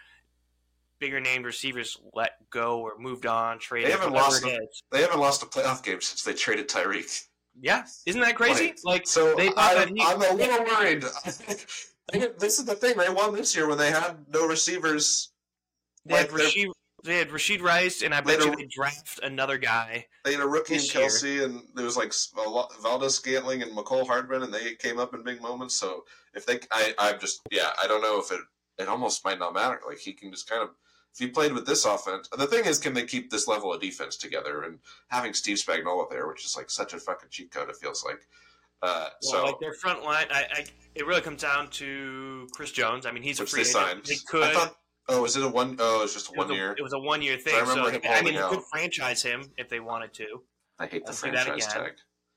bigger named receivers let go or moved on, traded. They haven't lost is. They haven't lost a playoff game since they traded Tyreek. Yeah, isn't that crazy? Right. Like So they I'm, he- I'm a little worried. This is the thing. They won this year when they had no receivers. They had Like, they're- Rasheed, they had Rashee Rice, and I bet you don't- they draft another guy. They had a rookie in This year. Kelce, and there was like a Valdes Scantling and Mecole Hardman, and they came up in big moments. So if they, I, I'm just, yeah, I don't know if it, it almost might not matter. Like he can just kind of, if he played with this offense, the thing is, can they keep this level of defense together? And having Steve Spagnuolo there, which is like such a fucking cheat code, it feels like. Uh, Well, so like their front line, I, I, it really comes down to Chris Jones. I mean, he's a free they agent. signed. They could. I thought, oh, is it a one? Oh, it's just a it one a- year. It was a one year thing. I remember so him I mean, you could franchise him if they wanted to. I hate the Let's do that franchise tag.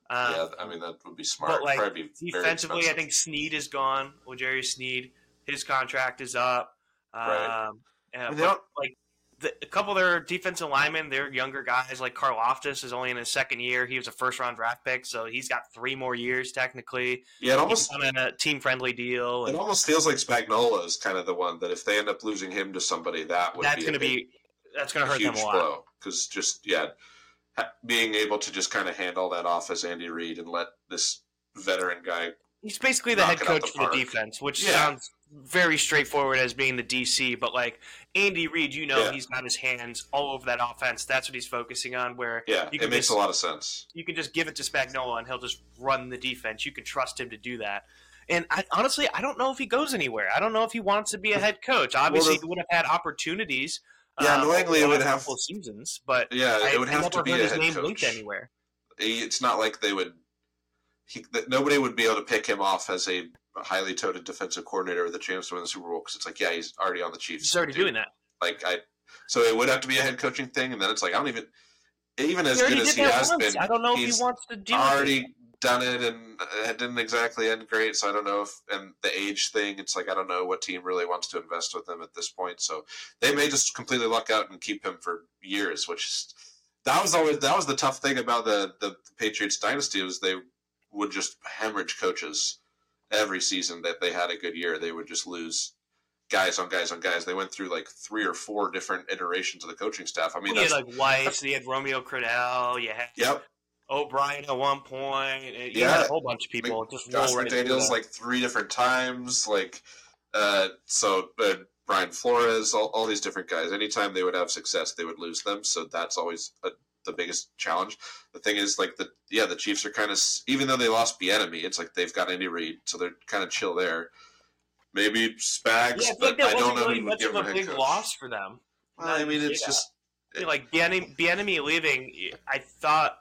Um, yeah, I mean that would be smart. but like defensively, I think Sneed is gone. Jerry Sneed, his contract is up. Right. Uh, but, they don't- like the, a couple of their defensive linemen, they're younger guys. Like Karlaftis is only in his second year. He was a first round draft pick, so he's got three more years technically. yeah, it almost on a team friendly deal. It And almost feels like Spagnuolo is kind of the one that if they end up losing him to somebody, that would that's going to be that's going to hurt them a lot. Because just yeah, ha- being able to just kind of handle that off as Andy Reid and let this veteran guy. He's basically the head coach the for the defense, which Yeah. sounds very straightforward as being the DC. But like Andy Reid, you know, Yeah. he's got his hands all over that offense. That's what he's focusing on. Where Yeah, it makes just- a lot of sense. you can just give it to Spagnuolo and he'll just run the defense. You can trust him to do that. And I, honestly, I don't know if he goes anywhere. I don't know if he wants to be a head coach. Obviously, the- he would have had opportunities. Yeah, um, annoyingly, it would have- of seasons, but Yeah, I, it would have to be a his head name coach. linked anywhere. It's not like they would. He, nobody would be able to pick him off as a highly touted defensive coordinator with a chance to win the Super Bowl because it's like, yeah, he's already on the Chiefs. He's already dude. doing that. Like I, so it would have to be a head coaching thing, and then it's like I don't even, even as good as he has once. been, I don't know if he wants to do it. already done it, and it didn't exactly end great. So I don't know if and the age thing, it's like I don't know what team really wants to invest with him at this point. So they may just completely luck out and keep him for years, which is that was always that was the tough thing about the the Patriots dynasty was they would just hemorrhage coaches every season that they had a good year. They would just lose guys on guys on guys. They went through like three or four different iterations of the coaching staff. I mean, you had like Weis, you had Romeo Crennel, you had yep. O'Brien at one point. You Yeah. had a whole bunch of people. just Josh right McDaniels like three different times. Like, uh, so uh, Brian Flores, all, all these different guys. Anytime they would have success, they would lose them. So that's always a, the biggest challenge. The thing is, like the yeah, the Chiefs are kind of even though they lost Bieniemy, it's like they've got Andy Reid, so they're kind of chill there. Maybe Spags, yeah, I feel but like I don't wasn't know really who much of a big coach. loss for them. Well, I mean, it's Yeah. just I mean, like Bieniemy, Bieniemy leaving, I thought,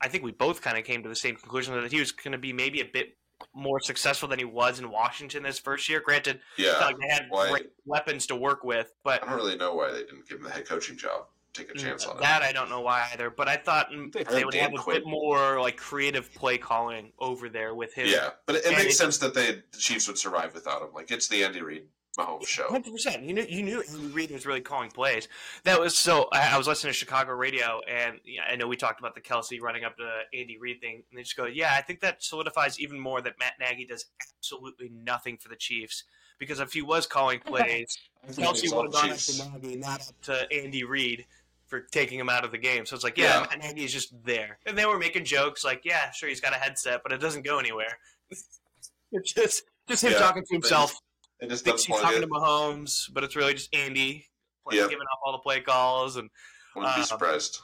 I think we both kind of came to the same conclusion that he was going to be maybe a bit more successful than he was in Washington this first year. Granted, yeah. not like they had why- great weapons to work with, but I don't really know why they didn't give him the head coaching job. Take a chance on it. that I don't know why either. But I thought mm, They they, would Dan have a bit more like creative play calling over there with him. Yeah, but it, it makes it- sense that they the Chiefs would survive without him. Like it's the Andy Reid Mahomes show. Hundred percent. You knew you knew Andy Reid was really calling plays. That was so. I, I was listening to Chicago radio, and yeah, I know we talked about the Kelce running up to Andy Reid thing, and they just go, "Yeah, I think that solidifies even more that Matt Nagy does absolutely nothing for the Chiefs because if he was calling plays, Kelce would have gone up to Nagy, not up to Andy Reid." For taking him out of the game, so it's like, yeah, Yeah. Matt just there, and they were making jokes like, yeah, sure, he's got a headset, but it doesn't go anywhere. it's just just him Yeah, talking to himself It just doesn't he's talking it. to Mahomes, but it's really just Andy like, Yep. giving up all the play calls. And Wouldn't be um, surprised.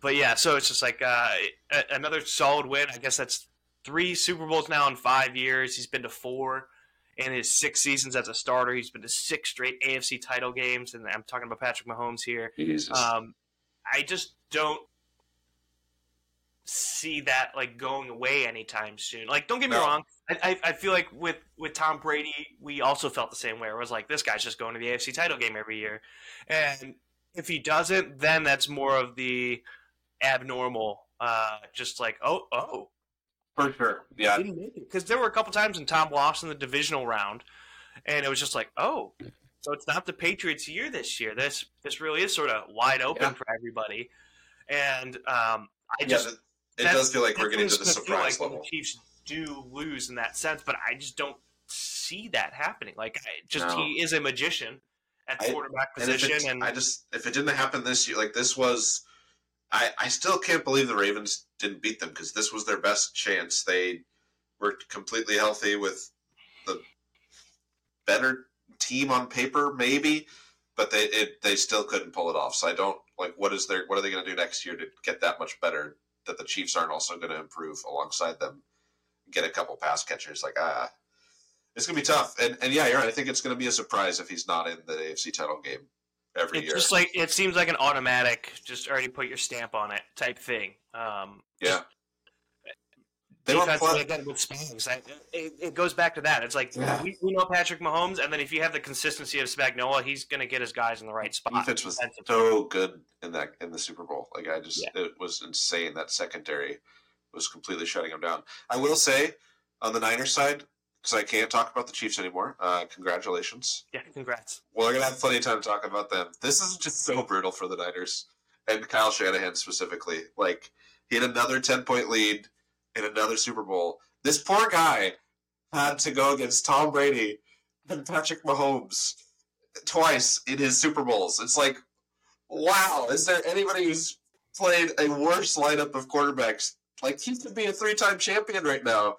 but yeah, so it's just like uh, another solid win. I guess that's three Super Bowls now in five years. He's been to four in his six seasons as a starter. He's been to six straight AFC title games, and I'm talking about Patrick Mahomes here. Um, I just don't see that like going away anytime soon. Like, don't get me No. wrong. I, I, I feel like with with Tom Brady, we also felt the same way. It was like this guy's just going to the AFC title game every year, and if he doesn't, then that's more of the abnormal. Uh, just like oh oh, For sure. Yeah. didn't make it because there were a couple times when Tom lost in the divisional round, and it was just like oh. So it's not the Patriots' year this year. This this really is sort of wide open Yeah. for everybody, and um, I Yeah, just th- it does feel like we're getting to the surprise like level. The Chiefs do lose in that sense, but I just don't see that happening. Like, I just No. he is a magician at I- quarterback And position, it, and, I just if it didn't happen this year, like this was, I I still can't believe the Ravens didn't beat them because this was their best chance. They were completely healthy with the better team on paper, maybe, but they it, they still couldn't pull it off. So I don't like what is their what are they going to do next year to get that much better? That the Chiefs aren't also going to improve alongside them, get a couple pass catchers. Like ah, it's going to be tough. And and yeah, you're right. I think it's going to be a surprise if he's not in the AFC title game every it's year. just like it seems like an automatic, just already put your stamp on it type thing. Um, yeah. They were defense pl- like that with Spags. I- It, it goes back to that. It's like Yeah. we, we know Patrick Mahomes, and then if you have the consistency of Spagnuolo, he's going to get his guys in the right spot. defense was so good in that in the Super Bowl. Like I just Yeah. it was insane. That secondary was completely shutting him down. I will say on the Niners side, because I can't talk about the Chiefs anymore. Uh, congratulations. Yeah, congrats. Well, we're gonna have plenty of time to talk about them. This is just so brutal for the Niners and Kyle Shanahan specifically. Like he had another ten point lead in another Super Bowl. This poor guy had to go against Tom Brady and Patrick Mahomes twice in his Super Bowls. It's like, wow, is there anybody who's played a worse lineup of quarterbacks? Like he could be a three time champion right now.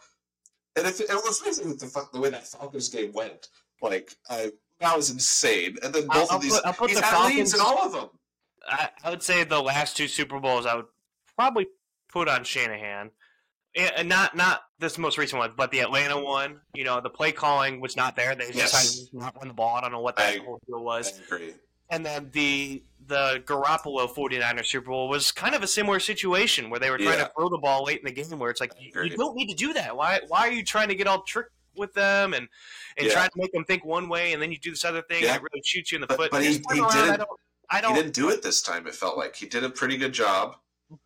And if it was amazing the, the way that Falcons game went. Like I, that was insane. And then both I'll of these, put- I'll put he's the had leads Falcons- in all of them. I, I would say the last two Super Bowls I would probably put on Shanahan. And and not not this most recent one, but the Atlanta one. You know, the play calling was not there. They Yes. decided to not run the ball. I don't know what that I- whole deal was. I agree. And then the the Garoppolo 49er Super Bowl was kind of a similar situation where they were trying Yeah. to throw the ball late in the game where it's like you, you don't need to do that. Why why are you trying to get all tricked with them and and Yeah. trying to make them think one way and then you do this other thing Yeah. and it really shoots you in the But- foot. but he- he around, I didn't- don't I He don't didn't do it this time. It felt like he did a pretty good job.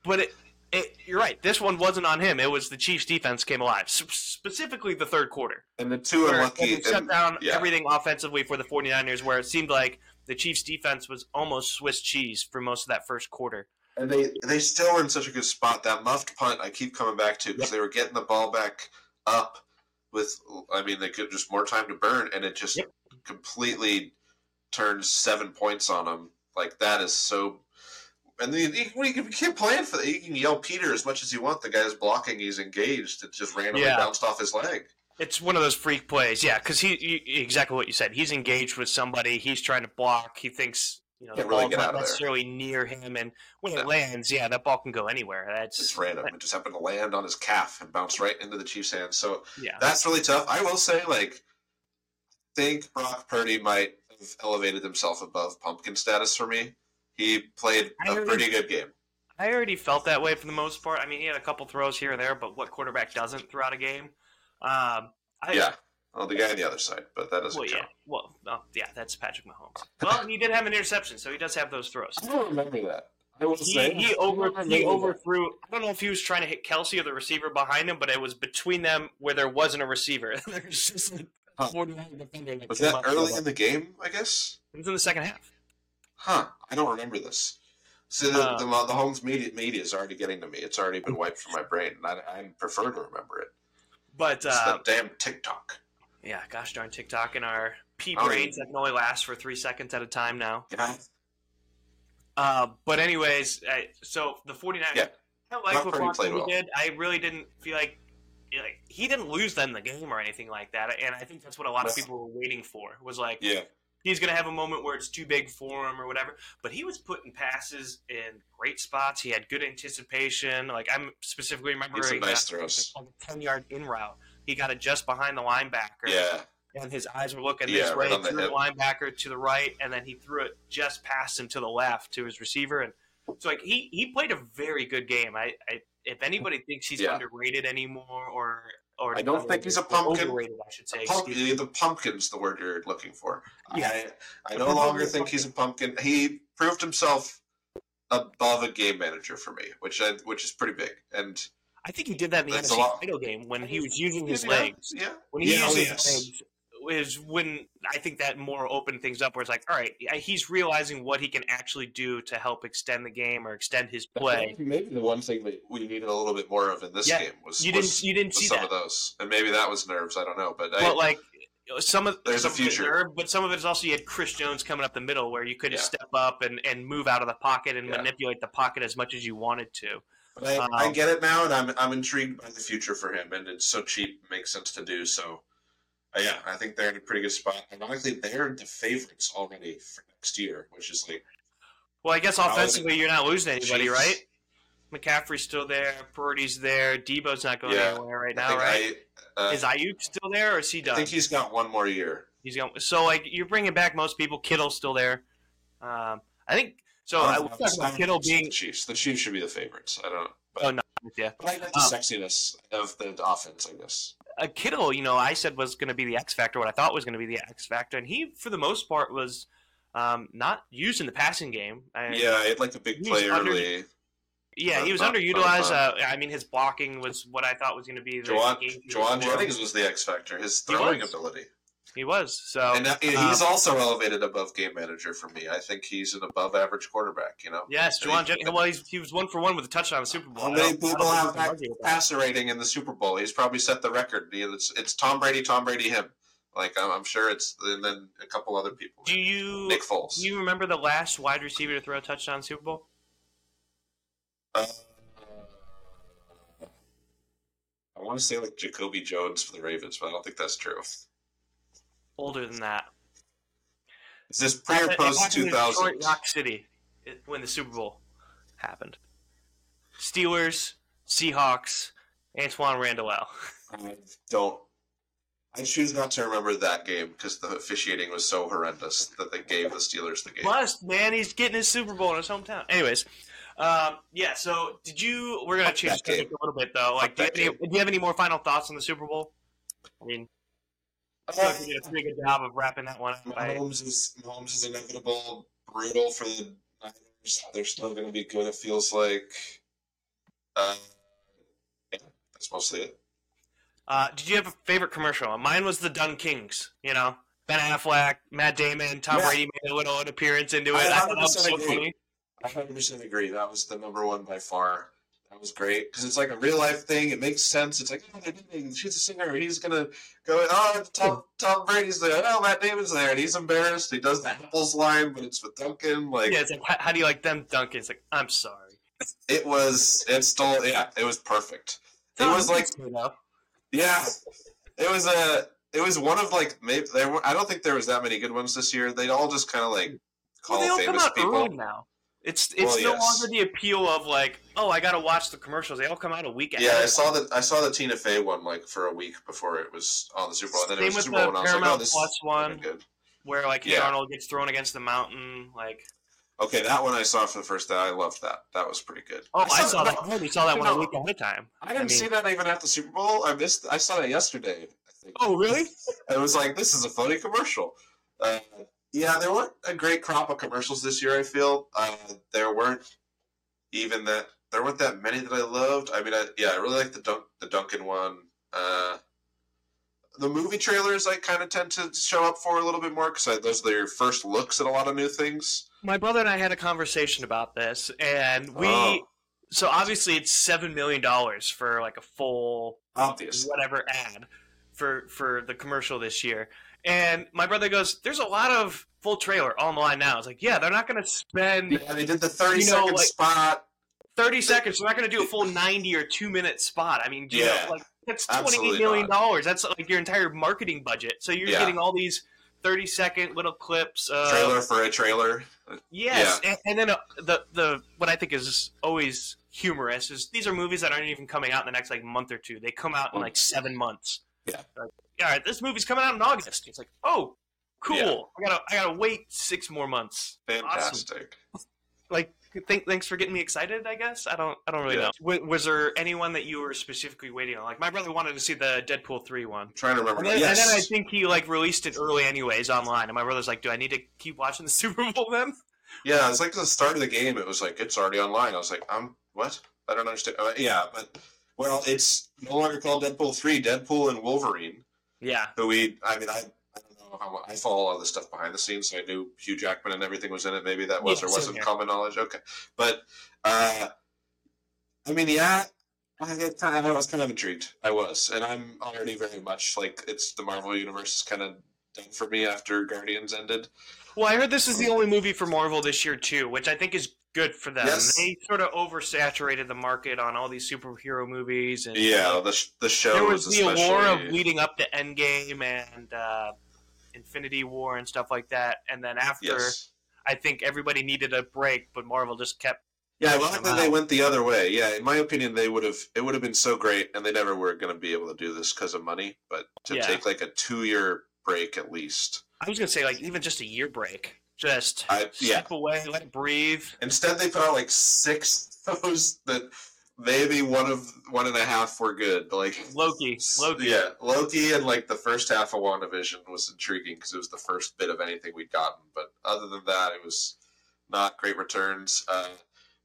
But it, it, you're right. This one wasn't on him. It was the Chiefs' defense came alive, S- specifically the third quarter. And the two Where unlucky. it shut down yeah. everything offensively for the 49ers, where it seemed like the Chiefs' defense was almost Swiss cheese for most of that first quarter. And they they still were in such a good spot. That muffed punt I keep coming back to because Yep. they were getting the ball back up with. I mean, they could just more time to burn, and it just Yep. completely turns seven points on them. Like that is so. And then you, you, you can't plan for that. You can yell Peter as much as you want. The guy's blocking. He's engaged. It just randomly Yeah. bounced off his leg. It's one of those freak plays, yeah, because he, he exactly what you said. He's engaged with somebody. He's trying to block. He thinks you know the really ball's not of there. necessarily near him, and when it lands, yeah, that ball can go anywhere. That's It's random. It just happened to land on his calf and bounce right into the Chiefs' hands. So yeah. that's really tough. I will say, like, think Brock Purdy might have elevated himself above pumpkin status for me. He played I a already- pretty good game. I already felt that way for the most part. I mean, he had a couple throws here and there, but what quarterback doesn't throughout a game? Um, I, Yeah. Well, the guy on the other side, but that doesn't Well, yeah. Well, no, yeah, that's Patrick Mahomes. Well, he did have an interception, so he does have those throws. I don't remember that. I will He, he over he overthrew. I don't know if he was trying to hit Kelce or the receiver behind him, but it was between them where there wasn't a receiver. There's just like Huh. 49 defender Was came that up early in the game? I guess. It was in the second half. Huh? I don't remember this. See, the, Uh, the, the Holmes media media is already getting to me. It's already been wiped from my brain, and I, I prefer to remember it. But It's uh, damn TikTok. yeah, gosh darn TikTok and our pea Oh, brains that can only last for three seconds at a time now. Yeah. Uh, but anyways, I, so the 49ers, Yeah. I like what Purdy Brock played Purdy well. did. I really didn't feel like, like he didn't lose them the game or anything like that. And I think that's what a lot of people were waiting for. Was like Yeah. He's gonna have a moment where it's too big for him or whatever. But he was putting passes in great spots. He had good anticipation. Like I'm specifically Made some remembering nice uh, throws. like a ten yard in route. He got it just behind the linebacker. Yeah. And his eyes were looking Yeah, this right way, on the the linebacker to the right, and then he threw it just past him to the left to his receiver. And so, like, he, he played a very good game. I, I if anybody thinks he's Yeah. underrated anymore, or or I don't think he's a pumpkin. I should say. Pump, the pumpkin's the word you're looking for. Yeah. I, I no longer think he's a pumpkin. He proved himself above a game manager for me, which I, which is pretty big. And I think he did that in the That's NFC title game when he was using his yeah, legs. Yeah. When he Yeah, uses oh, his yes. legs is when I think that more opened things up. Where it's like, all right, he's realizing what he can actually do to help extend the game or extend his play. Maybe the one thing that we needed a little bit more of in this Yeah, game was You didn't you didn't was see some that. of those, and maybe that was nerves. I don't know, but I, like some of There's some a future. nerve, but some of it is also you had Chris Jones coming up the middle where you could Yeah. step up and, and move out of the pocket and Yeah. manipulate the pocket as much as you wanted to. But I, I Um, get it now, and I'm I'm intrigued by the future for him, and it's so cheap, it makes sense to do. So, uh, yeah, I think they're in a pretty good spot. Ironically, they're the favorites already for next year, which is like Well, I guess offensively you're not losing anybody, Chiefs. right? McCaffrey's still there, Purdy's there, Deebo's not going Yeah. anywhere right now, right? I, uh, is Aiyuk still there, or is he done? I think he's got one more year. He's going. So like you're bringing back most people. Kittle's still there. Um, I think so. I was talking about Kittle being. the Chiefs. The Chiefs should be the favorites. I don't. But, Oh no, yeah. but I like the Um, sexiness of the offense. I guess. A Kittle, you know, I said was going to be the X factor. What I thought was going to be the X factor, and he, for the most part, was um, not used in the passing game. I, Yeah, he had like a big play under- early. yeah, he was Not- underutilized. Uh, I mean, his blocking was what I thought was going to be the game. Jauan Jennings was the X factor. His throwing ability. He was so. And uh, he's um, also elevated above game manager for me. I think he's an above average quarterback. You know, yes, Jauan Jennings. Well, he's, he was one for one with a touchdown in the Super Bowl. How many don't- I don't people have we can that argue with that. passer rating in the Super Bowl? He's probably set the record. It's, it's Tom Brady, Tom Brady, him. Like I'm, I'm sure it's and then a couple other people. Do you Nick Foles. do you remember the last wide receiver to throw a touchdown in the Super Bowl? Uh, I want to say like Jacoby Jones for the Ravens, but I don't think that's true. Older than that. Is this pre or post two thousand? Rock City it- when the Super Bowl happened. Steelers, Seahawks, Antoine Randall. I don't. I choose not to remember that game because the officiating was so horrendous that they gave the Steelers the game. Must man, he's getting his Super Bowl in his hometown. Anyways, um, yeah. So did you? We're gonna Fuck change the subject a little bit though. Like, do you, Fuck have that any, do you have any more final thoughts on the Super Bowl? I mean, I feel like we did a pretty good job of wrapping that one up. I, Mahomes is Mahomes is inevitable, brutal for the Niners. They're still going to be good. It feels like. Uh, yeah, that's mostly it. Uh, did you have a favorite commercial? Mine was the DunKings. You know, Ben Affleck, Matt Damon, Tom Yeah. Brady made a little appearance into it. I I thought that was 100% so agree. I hundred percent agree. That was the number one by far. That was great because it's like a real life thing. It makes sense. It's like oh, they're. She's a singer. He's gonna go. Oh, Tom Tom Brady's there. Oh, Matt Damon's there, and he's embarrassed. He does the apples line, but it's with Dunkin'. Like Yeah, it's like how, how do you like them Dunkin'? It's like I'm sorry. it was. It's still yeah. It was perfect. It oh, was like. Yeah, it was a. It was one of like maybe there. Were, I don't think there was that many good ones this year. They'd all just kind of like call Well, they famous people. early now. It's it's Well, no yes. longer the appeal of like, oh, I gotta watch the commercials. They all come out a week ahead. Yeah, I saw time. that. I saw the Tina Fey one like for a week before it was on the Super Bowl. And then Same it was Super the Bowl, and I was like, "Oh, this is one. good." where like Yeah. Arnold gets thrown against the mountain. Like, Okay, that one I saw for the first day. I loved that. That was pretty good. oh, I saw that. no, I saw that one a week ahead of time. I didn't I mean- see that even at the Super Bowl. I missed. I saw that yesterday. I think. Oh, really? It was like this is a funny commercial. Uh, yeah, there weren't a great crop of commercials this year. I feel uh, there weren't even that. There weren't that many that I loved. I mean, I, yeah, I really like the Dunk, the Dunkin' one. Uh, the movie trailers I kind of tend to show up for a little bit more because those are their first looks at a lot of new things. My brother and I had a conversation about this, and we. Oh. So obviously, it's seven million dollars for like a full Obviously, whatever ad for for the commercial this year. And my brother goes, "There's a lot of full trailer online now." It's like, yeah, they're not going to spend yeah, they did the thirty You know, second like- spot. 30 seconds. They're not going to do a full 90 or two minute spot. I mean, you know, Yeah, like that's absolutely twenty-eight million dollars. That's like your entire marketing budget. So you're Yeah. getting all these 30 second little clips. Of, Trailer for a trailer. Yes, and, and then uh, the the what I think is always humorous is these are movies that aren't even coming out in the next like month or two. They come out in like seven months. Yeah. Like, all right, this movie's coming out in August. It's like, oh, cool. Yeah. I gotta I gotta wait six more months. Fantastic. Like, th- thanks for getting me excited. I guess I don't I don't really Yeah. know. W- was there anyone that you were specifically waiting on? Like my brother wanted to see the Deadpool three one. trying to remember. And then, yes. and then I think he like released it early anyways online, and my brother's like, "Do I need to keep watching the Super Bowl then?" Yeah, it's like the start of the game. It was like it's already online. I was like, um, what? I don't understand. Uh, yeah, but well, it's no longer called Deadpool three. Deadpool and Wolverine, Yeah, who we. I mean, I. I don't know how I follow all the stuff behind the scenes, so I knew Hugh Jackman and everything was in it. Maybe that was Yeah, or wasn't common knowledge. Okay, but uh, I mean, yeah, I, I was kind of intrigued. I was, and I'm already very much like it's the Marvel universe is kind of done for me after Guardians ended. Well, I heard this is the only movie for Marvel this year too, which I think is good for them. Yes. They sort of oversaturated the market on all these superhero movies, and Yeah, the sh- the shows. there was the allure of leading up to Endgame and uh, Infinity War and stuff like that, and then after, Yes. I think everybody needed a break, but Marvel just kept. Yeah, I like that they went the other way. Yeah, in my opinion, they would have. It would have been so great, and they never were going to be able to do this because of money. But to Yeah. take like a two-year break at least, I was gonna say like even just a year break, just I yeah. step away, let it breathe. Instead, they put out like six shows that maybe one of one and a half were good. Like Loki, Loki. yeah, Loki, and like the first half of WandaVision was intriguing because it was the first bit of anything we'd gotten. But other than that, it was not great returns. Uh,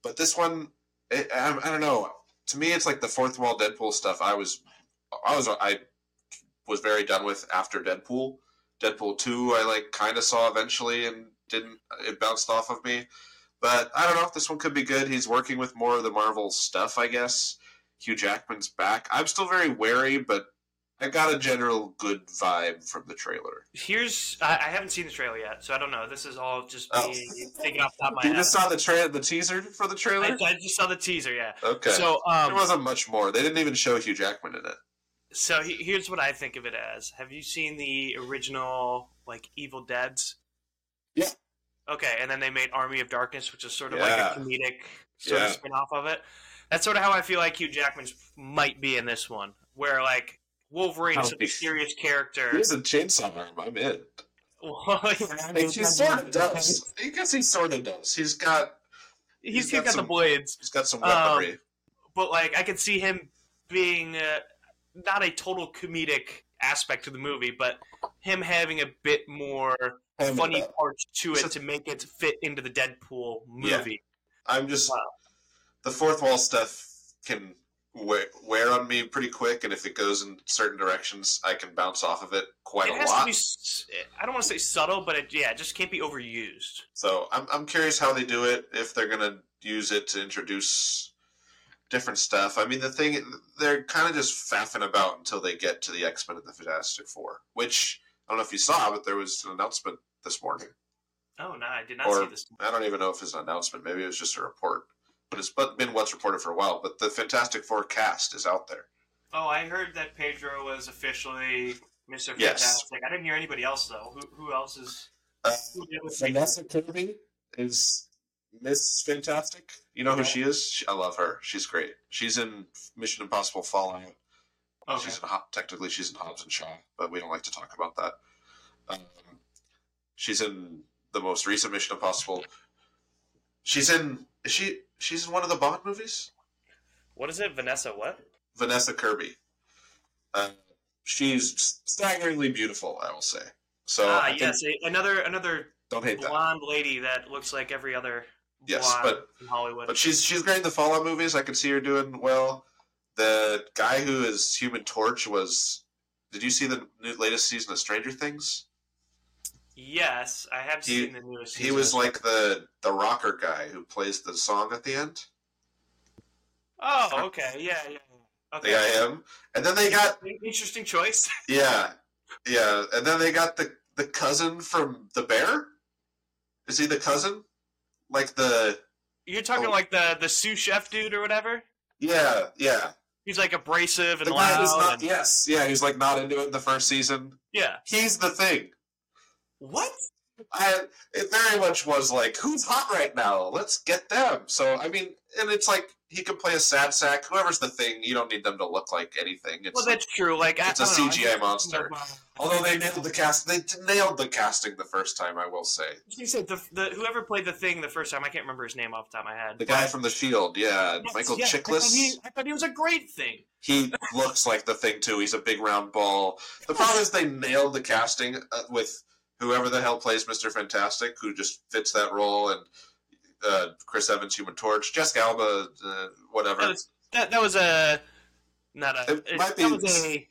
but this one, it, I, I don't know. To me, it's like the fourth wall Deadpool stuff. I was, I was, I was very done with after Deadpool. Deadpool two, I like kind of saw eventually and didn't. It bounced off of me. But I don't know if this one could be good. He's working with more of the Marvel stuff, I guess. Hugh Jackman's back. I'm still very wary, but I got a general good vibe from the trailer. Here's I, I haven't seen the trailer yet, so I don't know. This is all just me Oh. thinking off the top of my You head. just saw the tra- the teaser for the trailer. I just saw the teaser, yeah. Okay. So there um, wasn't much more. They didn't even show Hugh Jackman in it. so he, here's what I think of it as. Have you seen the original like Evil Dead's? Yeah. Okay, and then they made Army of Darkness, which is sort of Yeah. like a comedic sort Yeah. of spin off of it. That's sort of how I feel like Hugh Jackman's might be in this one, where like Wolverine is a mysterious character. He has a chainsaw arm. I'm in. Well, Like, he sort of does. I guess he sort of does. He's got he's, He's he's got got, some- the blades. he's got some Um, weaponry. but like I could see him being uh, not a total comedic aspect to the movie, but him having a bit more And, funny parts to it to make it fit into the Deadpool Yeah. movie. I'm just Wow. the fourth wall stuff can wear, wear on me pretty quick, and if it goes in certain directions, I can bounce off of it quite It a has lot. to be. I don't want to say subtle, but it, yeah, it just can't be overused. So I'm I'm curious how they do it. If they're gonna use it to introduce different stuff. I mean, the thing they're kind of just faffing about until they get to the X Men and the Fantastic Four, which I don't know if you saw, but there was an announcement this morning. Oh no, I did not Or- see this. I don't even know if it's an announcement. Maybe it was just a report. But it's been what's reported for a while. But the Fantastic Four cast is out there. Oh, I heard that Pedro was officially Mister Yes. Fantastic. I didn't hear anybody else though. Who, who else is? Uh, who the other Vanessa Kirby is Miss Fantastic. You know who she is? She, I love her. She's great. She's in Mission Impossible Fallout. Okay. She's in, technically she's in Hobbs and Shaw, but we don't like to talk about that. Um, she's in the most recent Mission Impossible. She's in. Is she? She's in one of the Bond movies. What is it, Vanessa? What? Vanessa Kirby. Uh, she's staggeringly beautiful, I will say. So ah, yes, another another don't hate that. blonde lady that looks like every other Yes, but- in Hollywood. But she's she's great in the Fallout movies. I can see her doing well. The guy who is Human Torch was Did you see the new, latest season of Stranger Things? Yes, I have He- seen the newest. Season. He season. was like the the rocker guy who plays the song at the end. Oh, okay, yeah, yeah. Okay. I am, and then they got Interesting choice. yeah, yeah, and then they got the the cousin from the bear. Is he the cousin? Like the You're talking Oh. like the the sous chef dude or whatever. yeah yeah He's like abrasive and the guy loud. not and- yes yeah he's like not into it in the first season. yeah. He's the thing. What? I it very much was like, who's hot right now? Let's get them. So I mean, and it's like he can play a sad sack. Whoever's the thing, you don't need them to look like anything. It's Well, that's true. Like it's a I don't know, CGI monster. although they nailed the cast, they nailed the casting the first time. I will say You said the, the whoever played the thing the first time. I can't remember his name off the top of my head. the guy from The Shield, yeah, Yes, Michael yes, I Chiklis. thought, he, I thought he was a great thing. He looks like the thing too. He's a big round ball. The problem is they nailed the casting uh, with whoever the hell plays Mister Fantastic, who just fits that role, and uh, Chris Evans, Human Torch, Jessica Alba, uh, whatever. That was that, that was a not a. It might be- was a.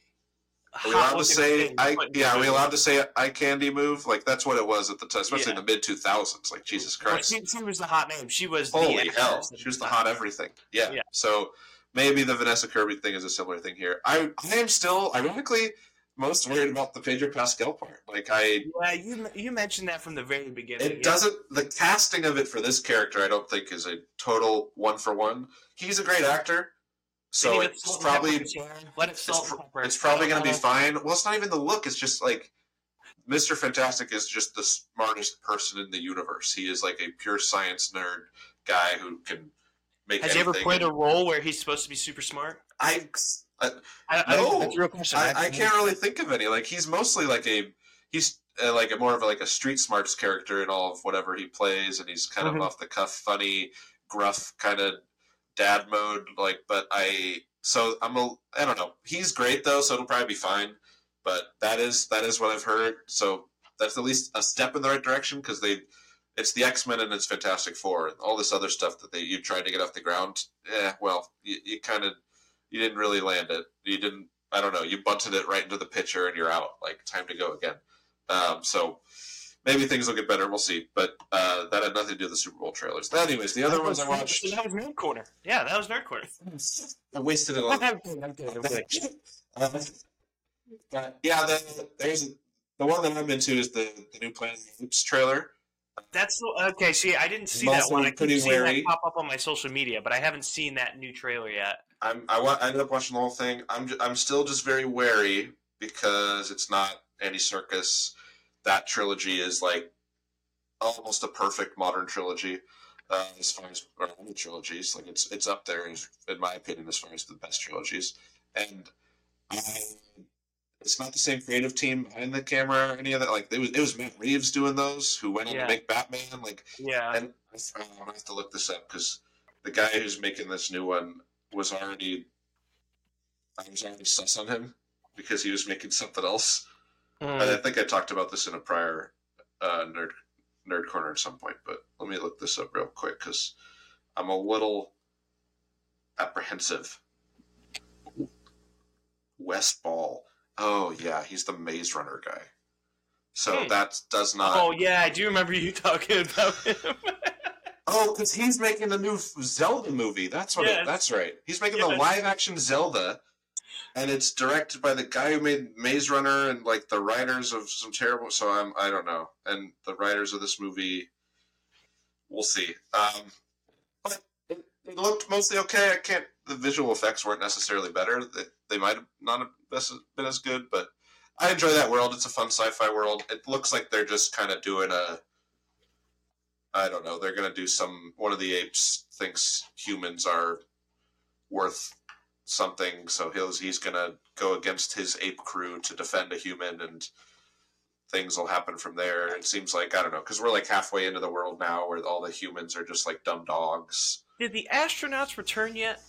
Are we allowed to say thing, I yeah, are we allowed to say eye candy move? Like that's what it was at the time, especially Yeah. in the mid two thousands. Like Jesus Well, Christ. she, she was the hot name. She was Holy the hell. She was the hot everything. Yeah. Yeah. So maybe the Vanessa Kirby thing is a similar thing here. I I am still ironically most worried about the Pedro Pascal part. Like I Yeah, you you mentioned that from the very beginning. it yeah. doesn't the casting of it for this character I don't think is a total one for one. He's a great actor. So it's and probably his let it it's, it's probably going to be fine. Well, it's not even the look. It's just like Mr. Fantastic is just the smartest person in the universe. He is like a pure science nerd guy who can make. Has he ever played a role where he's supposed to be super smart? I, I, I, No. That's a real question. I, I can't really think of any. Like he's mostly like a he's uh, like a more of a, like a street smarts character in all of whatever he plays, and he's kind Mhm. of off the cuff, funny, gruff kind of dad mode. Like, but I so I'm a I don't know. He's great though, so it'll probably be fine. But that is that is what I've heard. So that's at least a step in the right direction because they. It's the X Men and it's Fantastic Four and all this other stuff that they you tried to get off the ground. Yeah, well, you, you kind of you didn't really land it. You didn't. I don't know. You bunted it right into the pitcher, and you're out. Like time to go again. Um, so maybe things will get better. We'll see. But uh, that had nothing to do with the Super Bowl trailers. Anyways, the other ones I watched. That was Nerd Corner. Yeah, that was Nerd Corner. I wasted it on. I'm kidding, I'm kidding, I'm kidding. Uh, yeah, the, there's the one that I'm into is the the new Planet of the Apes trailer. That's okay. See, I didn't see I'm that one. I keep pretty seeing wary. that pop up on my social media, but I haven't seen that new trailer yet. I'm I, wa- I ended up watching the whole thing. I'm ju- I'm still just very wary because it's not Andy Serkis. That trilogy is like almost a perfect modern trilogy uh, as far as or any trilogies. Like it's it's up there in my opinion as far as the best trilogies. And I, it's not the same creative team behind the camera or any of that. Like it was it was Matt Reeves doing those who went on Yeah. to make Batman. Like Yeah. and I, I have to look this up because the guy who's making this new one was already I was already sus on him because he was making something else. Mm. And I think I talked about this in a prior uh, nerd nerd corner at some point, but let me look this up real quick because I'm a little apprehensive. Wes Ball. Oh yeah, he's the Maze Runner guy. So Hmm. that does not. oh yeah, I do remember you talking about him. Oh, because he's making the new Zelda movie. That's what. Yes. It, that's right. He's making the live action Zelda, and it's directed by the guy who made Maze Runner and like the writers of some terrible. So I'm. I don't know. And the writers of this movie. We'll see. Um, but it, it looked mostly okay. I can't. The visual effects weren't necessarily better. They, they might have not have been as good, but I enjoy that world. It's a fun sci-fi world. It looks like they're just kind of doing a. I don't know. They're gonna do some. One of the apes thinks humans are worth something, so he's he's gonna go against his ape crew to defend a human, and things will happen from there. It seems like I don't know because we're like halfway into the world now, where all the humans are just like dumb dogs. Did the astronauts return yet?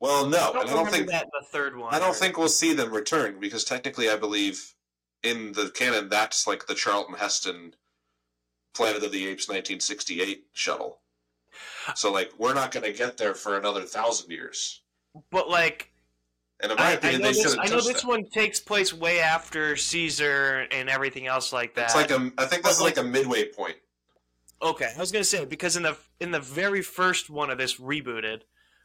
Well, no, I don't I don't think that in the third one. I don't or- think we'll see them return because technically, I believe in the canon that's like the Charlton Heston Planet of the Apes 1968 shuttle. So like we're not going to get there for another thousand years. But like, And in my I, I opinion, know, they this, I know this one takes place way after Caesar and everything else like that. It's like a, I think that's But like a midway point. Okay, I was gonna say because in the in the very first one of this rebooted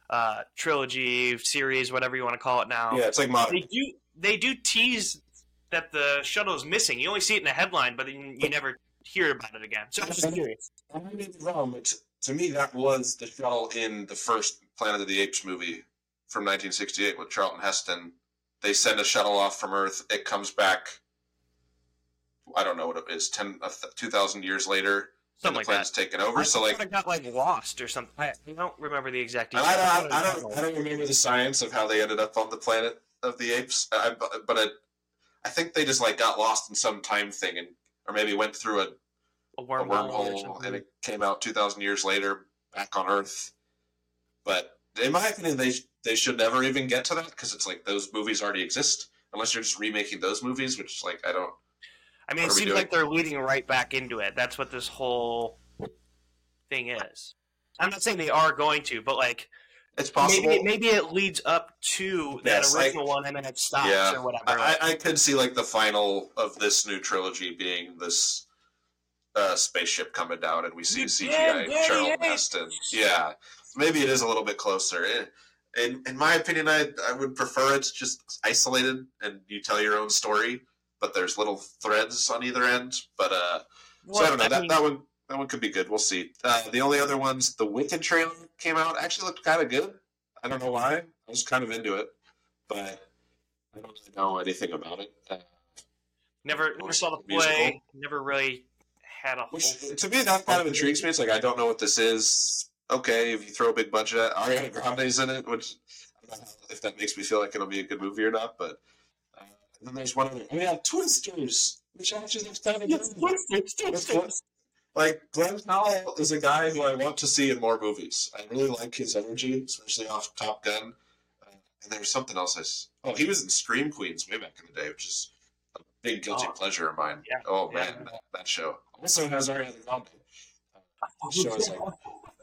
uh, trilogy series, whatever you want to call it now, Yeah, it's like modern. they do they do tease that the shuttle is missing. You only see it in the headline, but you never hear about it again. So I'm just curious. I may be wrong, but to me, that was the shuttle in the first Planet of the Apes movie from 1968 with Charlton Heston. They send a shuttle off from Earth. It comes back. I don't know what it is. Ten, two thousand years later, and Something the like planet's that. taken over. I so like, it got like lost or something. I, I don't remember the exact and details. I don't, I don't, I don't remember the science of how they ended up on the planet of the apes. I, but I, I think they just like got lost in some time thing, and or maybe went through a a a wormhole, or wormhole and it came out 2000 years later back on earth but in my opinion they they should never even get to that because it's like those movies already exist unless you're just remaking those movies which like i don't I mean, it What are we seems like they're leading right back into it. That's what this whole thing is. I'm not saying they are going to, but like it's possible maybe maybe it leads up to that Yes, I- original one and then it stops Yeah. or whatever. I, I I could see like the final of this new trilogy being this uh, spaceship coming down and we see You CGI dirty Charlton. Heston. Yeah, maybe it is a little bit closer. In, in, in my opinion, I I would prefer it's just isolated and you tell your own story, but there's little threads on either end. But uh, so I don't know. Well, that, mean, that one that one could be good. We'll see. Uh, the only other ones, the Wicked trailer came out, actually looked kind of good. I don't know why. I was kind of into it, but I don't really know anything about it. Uh, never never saw the musical. play. Never really had a whole. which to me that kind of intrigues me. It's like I don't know what this is. Okay, if you throw a big budget, at Ariana Grande's in it, which I don't know if that makes me feel like it'll be a good movie or not. But uh, and then there's one other. I mean, yeah, Twisters, which actually looks kind of good. That's what- Like Glen Powell is a guy who I want to see in more movies. I really like his energy, especially off Top Gun. Uh, and there's something else. I s- oh, he was in Scream Queens way back in the day, which is a big guilty Oh. pleasure of mine. Yeah. Oh Yeah. man, that, that show also has Ariana Grande. That show is like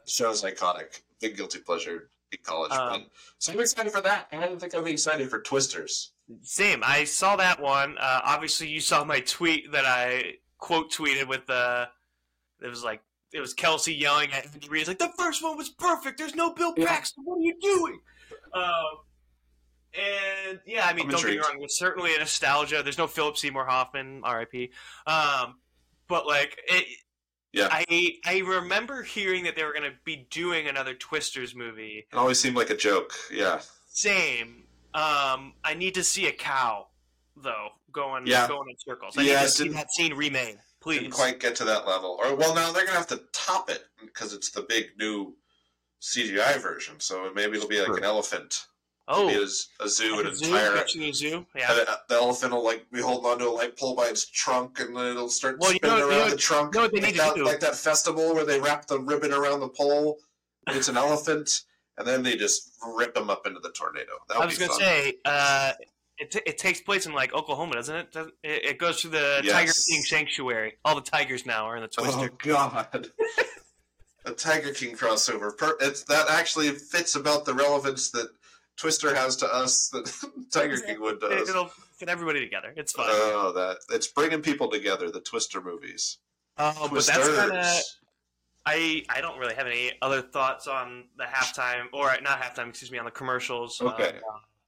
show is iconic. Big guilty pleasure in college. Um, so I'm excited for that. And I don't think I'll be excited for Twisters. Same. I saw that one. Uh, obviously, you saw my tweet that I quote tweeted with the. It was like it was Kelce yelling at Andy Reid, like the first one was perfect. There's no Bill. Paxton. What are you doing? Um, and yeah, I mean, I'm don't get me intrigued. wrong. There's certainly a nostalgia. There's no Philip Seymour Hoffman, R.I.P. Um, but like it. Yeah. I I remember hearing that they were going to be doing another Twisters movie. It always seemed like a joke. Yeah. Same. Um, I need to see a cow though going Yeah. going in circles. I Yeah, need to see that scene remade, please. Didn't quite get to that level. Or well, now they're gonna have to top it because it's the big new CGI version. So maybe it'll be like an elephant. oh, It'll be a, a zoo like and a zoo, entire. a zoo. Yeah. and the elephant will like be holding onto a light pole by its trunk, and then it'll start Well, you spinning know- you around know- the trunk. you know what they like need to that, do? Like that festival where they wrap the ribbon around the pole. And it's an elephant, and then they just rip him up into the tornado. That I was be gonna fun. say, uh, it, t- it takes place in like Oklahoma, doesn't it? Doesn't, it, it goes through the Tiger King Sanctuary. All the tigers now are in the Twister. Oh God. A Tiger King crossover. Per- it's that actually fits about the relevance that Twister has to us that Tiger King would to It, us. it'll fit everybody together. It's fun. Oh, that it's bringing people together. The Twister movies. oh, but that's Twisters. kind of. I I don't really have any other thoughts on the halftime or not halftime. Excuse me, on the commercials. Okay. I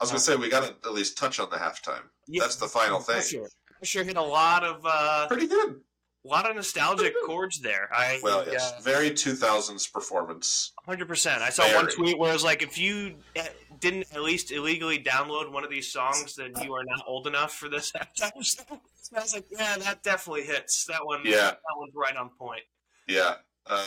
was gonna say we got to at least touch on the halftime. yeah, That's the final thing. Sure. For sure, hit a lot of uh, Pretty good. a lot of nostalgic chords there. I Well, yes, very 2000s performance. hundred percent. I saw one tweet where it was like, if you uh, didn't at least illegally download one of these songs, then you are not old enough for this. I was like, yeah, that definitely hits. That one, Yeah. that one's right on point. Yeah, uh,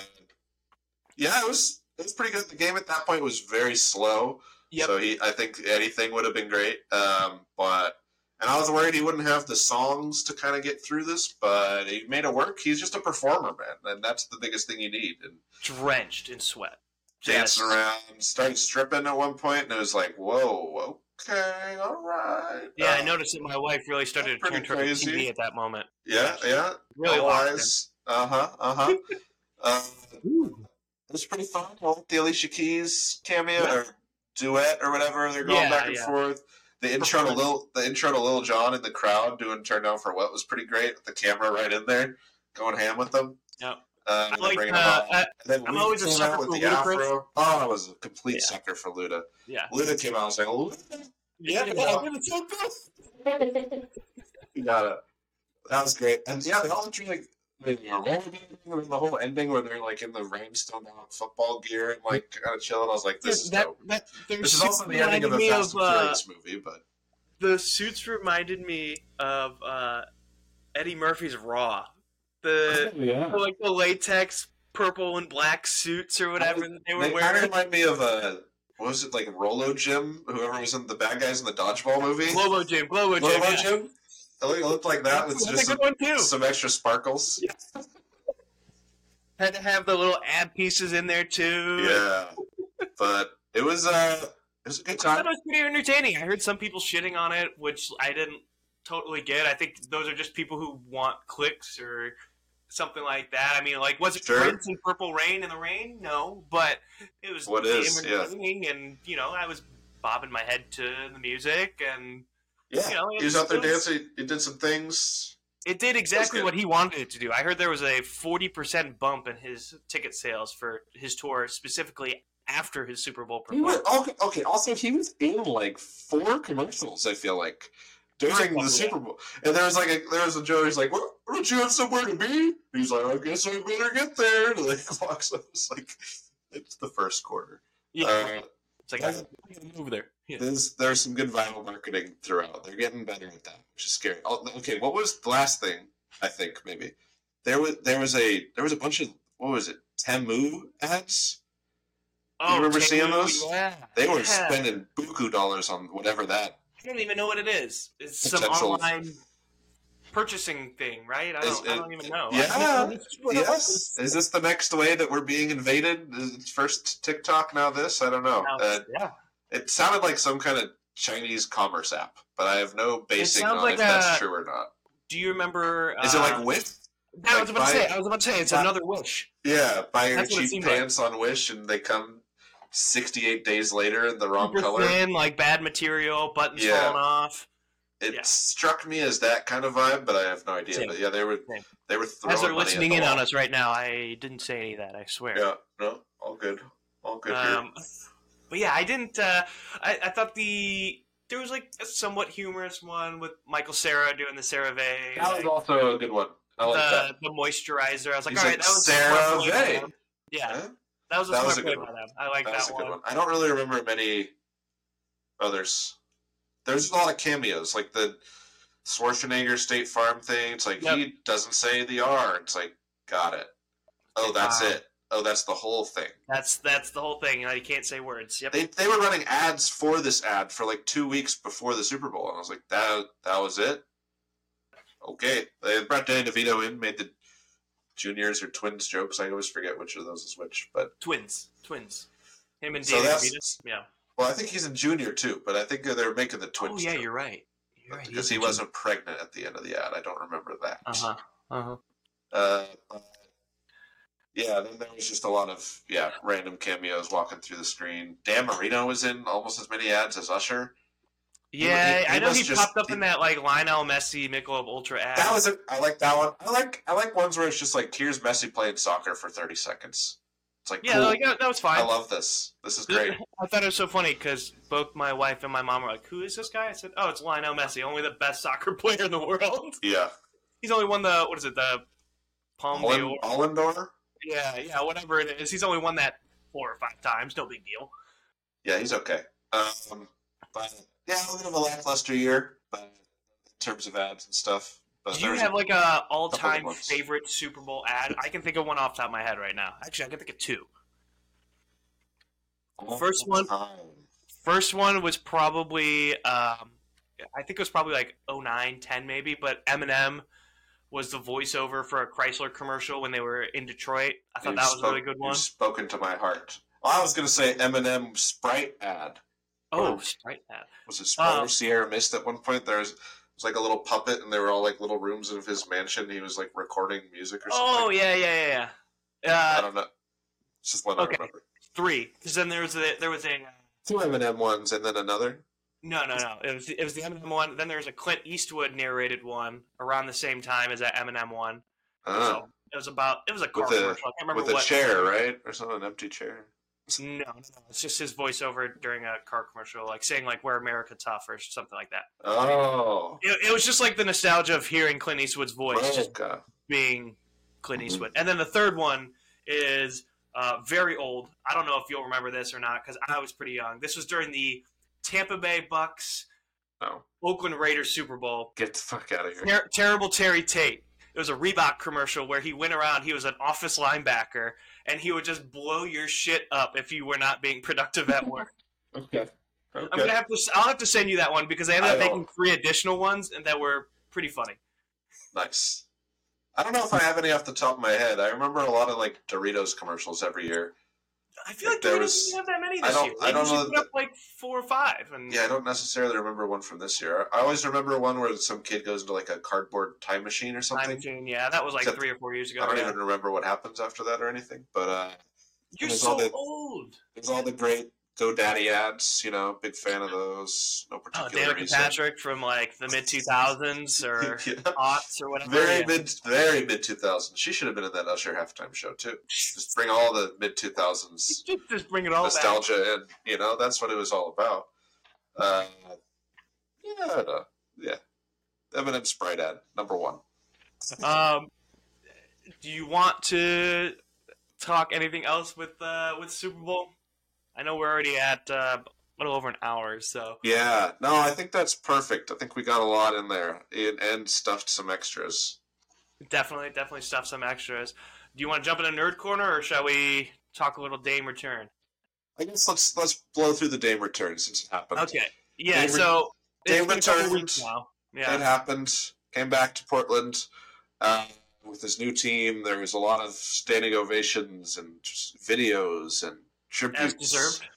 yeah, it was it was pretty good. The game at that point was very slow. Yep. So he, I think anything would have been great. Um, but and I was worried he wouldn't have the songs to kind of get through this, but he made it work. He's just a performer, man, and that's the biggest thing you need. And Drenched in sweat. dancing Just- around, started stripping at one point, and it was like, whoa, okay, all right. Yeah, I Uh, noticed that my wife really started to turn crazy. TV at that moment. Yeah, yeah. Really All locked in. eyes. Uh huh. Uh huh. uh, it was pretty fun. Well, the Alicia Keys cameo or duet or whatever they're going Yeah, back and yeah. forth. the intro to Lil the intro to Lil Jon in the crowd doing "Turn Down for What" was pretty great. With the camera right in there, going ham with them. Yep. Uh, I like, uh. I- And then I'm always a sucker for the Ludacris. afro. Oh, I was a complete Yeah. sucker for Luda. Yeah. Luda came out and was like, "Luda, Yeah, Yeah. it's so good. you got it." That was great. And yeah, they all drew like the, the whole ending where they're like in the down football gear and like kind of chilling. I was like, "This is that, dope." that, This is also the ending of the Fast of, and uh, movie, but the suits reminded me of uh, Eddie Murphy's Raw. The yeah. like the latex purple and black suits or whatever that they were they wearing. remind me of uh, what was it like Rolo Jim? Whoever was in the bad guys in the dodgeball movie. Globo Gym, Globo Gym. Yeah. Jim. It looked- like that with That's just some, good one too. some extra sparkles. Had to have the little ad pieces in there too. Yeah, but it was uh, it was a good I thought time. it was pretty entertaining. I heard some people shitting on it, which I didn't totally get. I think those are just people who want clicks or something like that. I mean, like, was it Sure. Prince and Purple Rain in the rain? No, but it was What is, yeah. and you know, I was bobbing my head to the music, and Yeah, you know, he was out there was- dancing. He did some things. it did exactly what he wanted it to do. I heard there was a forty percent bump in his ticket sales for his tour, specifically after his Super Bowl He was, performance. okay, okay. Also, he was in like four commercials. I feel like during the Super Bowl, and there was like a, there was a Joe. He's like, "What? Don't you have somewhere to be?" He's like, "I guess I better get there." And like walks up. It's like it's the first quarter. Yeah, Uh, it's like gotta there. Yeah. there's there's some good viral marketing throughout. They're getting better at that, which is scary. Oh, okay, what was the last thing? I think maybe there was there was a there was a bunch of what was it Temu ads. Oh, remember Temu, seeing those? Yeah. They were yeah. spending buku dollars on whatever that I don't even know what it is. It's some online purchasing thing, right? I don't, I don't even know. yeah, I don't know what it Yes. Is this the next way that we're being invaded? Is it First TikTok, now this? I don't know. Now, Uh, yeah. it sounded like some kind of Chinese commerce app, but I have no basing sounds on like if that's true or not. Do you remember? Is it uh, like Wish? I was like about to say. I was about to say it's buy- another wish. Yeah, buy your That's what it cheap seemed like. pants on Wish, and they come 68 days later in the wrong Super color. thin, like bad material, buttons Yeah. falling off. It Yeah. struck me as that kind of vibe, but I have no idea. Same. But yeah, they were Same. they were throwing As they're money at listening the in on us right now, I didn't say any of that. I swear. Yeah, no, all good, all good Um, but yeah, I didn't. Uh, I, I thought the there was like a somewhat humorous one with Michael Cera doing the CeraVe. here. That was like, also a good one. I like the, that. the moisturizer. I was like, He's all like, right, that was a smart CeraVe. Yeah, Yeah, that was a That was a good by one. I like that that, was a good one. one. I don't really remember many others. There's a lot of cameos, like the Schwarzenegger State Farm thing. It's like Yep. he doesn't say the R. It's like, got it. Oh, that's Wow. it. Oh, that's the whole thing. That's that's the whole thing. You know, you can't say words. Yep. They they were running ads for this ad for like two weeks before the Super Bowl, and I was like, that that was it. Okay, they brought Danny DeVito in, made the juniors or twins jokes. I always forget which of those is which, but twins, twins. Him and So Danny that's- DeVito. Yeah. Well, I think he's in junior too. But I think they're making the twins. Oh yeah, joke. you're right. You're right. because he wasn't pregnant at the end of the ad. I don't remember that. Uh huh. Uh huh. Uh, uh, yeah, then there was just a lot of yeah random cameos walking through the screen. Dan Marino was in almost as many ads as Usher. Yeah, he- he I know he just- popped up he- in that like Lionel Messi Michelob Ultra ad. That was it. I like that one. I like I like ones where it's just like here's Messi playing soccer for thirty seconds. It's like yeah, cool. like that, that was fine. I love this. This is great. I thought it was so funny because both my wife and my mom were like, "Who is this guy?" I said, "Oh, it's Lionel Messi, only the best soccer player in the world. Yeah, He's only won the what is it, the Palm d'Or? Ballon d'Or. Yeah, yeah, whatever it is. He's only won that four or five times. No big deal. Yeah, he's okay. Um, but yeah, a little bit of a lackluster year, but in terms of ads and stuff. Do you there's have like a good ones. favorite Super Bowl ad? I can think of one off the top of my head right now. Actually, I can think of two. all first one- time. First one was probably, um, I think it was probably like 09, 10 maybe, but Eminem was the voiceover for a Chrysler commercial when they were in Detroit. I thought You that was a really good one. spoken to my heart. Well, I was going to say Eminem Sprite ad. Oh, Sprite ad. Was it Sprite Oh. or Sierra Mist at one point? There was, it was like a little puppet, and they were all like little rooms of his mansion. He was like recording music or something. Oh, yeah, yeah, yeah, yeah. I Uh, don't know. It's just one okay. I remember. three. Because then there was a, there was a, Two Eminem ones, and then another. No, no, no. It was it was the Eminem one. Then there was a Clint Eastwood narrated one around the same time as that Eminem one. Oh, So it was about it was a car With a- commercial. I can't remember with a what chair, right, or something, an empty chair. No, no, no. It's just his voiceover during a car commercial, like saying like "We're America Tough" or something like that. Oh, It, it was just like the nostalgia of hearing Clint Eastwood's voice, just being Clint. Eastwood. And then the third one is uh, very old. I don't know if you'll remember this or not because I was pretty young. This was during the Tampa Bay Bucks No, Oakland Raiders Super Bowl. get the fuck out of here. Ter- terrible Terry Tate. It was a Reebok commercial where he went around. He was an office linebacker, and he would just blow your shit up if you were not being productive at work. Okay. I'm gonna have to. I'll have to send you that one because I ended up don't- making three additional ones, and that were pretty funny. Nice. I don't know if I have any off the top of my head. I remember a lot of like Doritos commercials every year. I feel like There there was- didn't have that many I this year. I They don't know put up like four or five, and Yeah, I don't necessarily remember one from this year. I always remember one where some kid goes into like a cardboard time machine or something. Time. Machine. Yeah, that was like Except three or four years ago. I don't yeah. even remember what happens after that or anything. But uh, You're so the- old. there's all the great GoDaddy ads. You know, big fan of those. No Oh, particular Danica reason. Patrick from like the mid two thousands or yeah. aughts or whatever. Very yeah. mid, very mid two thousands. She should have been in that Usher halftime show too. Just bring all the mid two thousands Just, bring it all back. nostalgia in. You know, that's what it was all about. Uh, yeah, yeah. Eminem Sprite ad number one. Um, do you want to talk anything else with uh, with Super Bowl? I know we're already at uh, a little over an hour, so Yeah, no, I think that's perfect. I think we got a lot in there and, and stuffed some extras. definitely, definitely stuff some extras. Do you want to jump in a nerd corner, or shall we talk a little Dame return? I guess let's let's blow through the Dame return since it happened. Okay, yeah. Dame so it's Dame been a couple returned. Yeah, It happened. Came back to Portland uh, with his new team. There was a lot of standing ovations and videos and as deserved.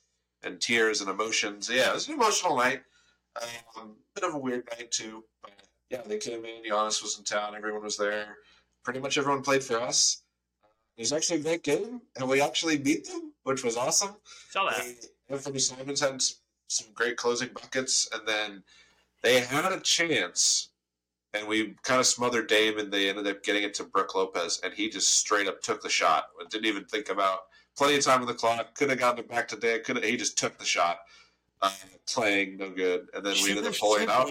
and tears and emotions. Yeah, it was an emotional night. Um, bit of a weird night too. But yeah, they came in. Giannis was in town. Everyone was there. Pretty much everyone played for us. It was actually a great game, and we actually beat them, which was awesome. Saw that. They- Anfernee Simons had some, some great closing buckets, and then they had a chance, and we kind of smothered Dame, and they ended up getting it to Brooke Lopez, and he just straight up took the shot. Didn't even think about plenty of time on the clock. Could have gotten it back to Dame. Could he just took the shot, uh, playing no good, and then we ended up pulling it out.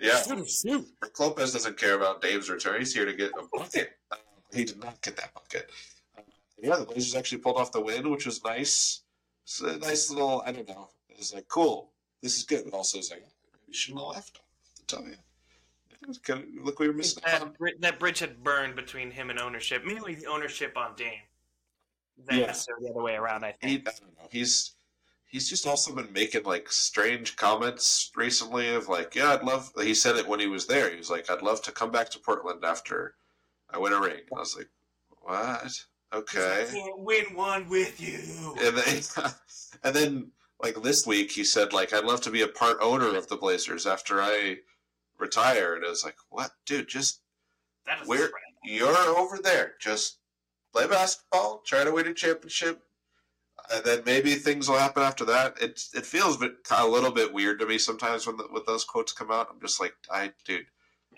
Yeah, Brooke Lopez doesn't care about Dame's return. He's here to get a bucket. Uh, he did not get that bucket. Uh, yeah, the Blazers actually pulled off the win, which was nice. It's a nice little, I don't know. It was like, cool, this is good. But also, it's like, maybe we shouldn't have left. To tell you. It was kind of, look, we were missing. That, bri- that bridge had burned between him and ownership, mainly the ownership on Dame. Than Yeah. necessarily the other way around, I He, I think. don't know. He's he's just also been making like strange comments recently of like, yeah, I'd love. He said it when he was there. He was like, I'd love to come back to Portland after I win a ring. And I was like, what? Okay. I can't win one with you. and then and then like this week he said like I'd love to be a part owner of the Blazers after I retire. And it was like, what, dude? Just That is Where- you're over there. Just play basketball, try to win a championship, and then maybe things will happen after that. It it feels a little bit weird to me sometimes when the, when those quotes come out. I'm just like, I dude,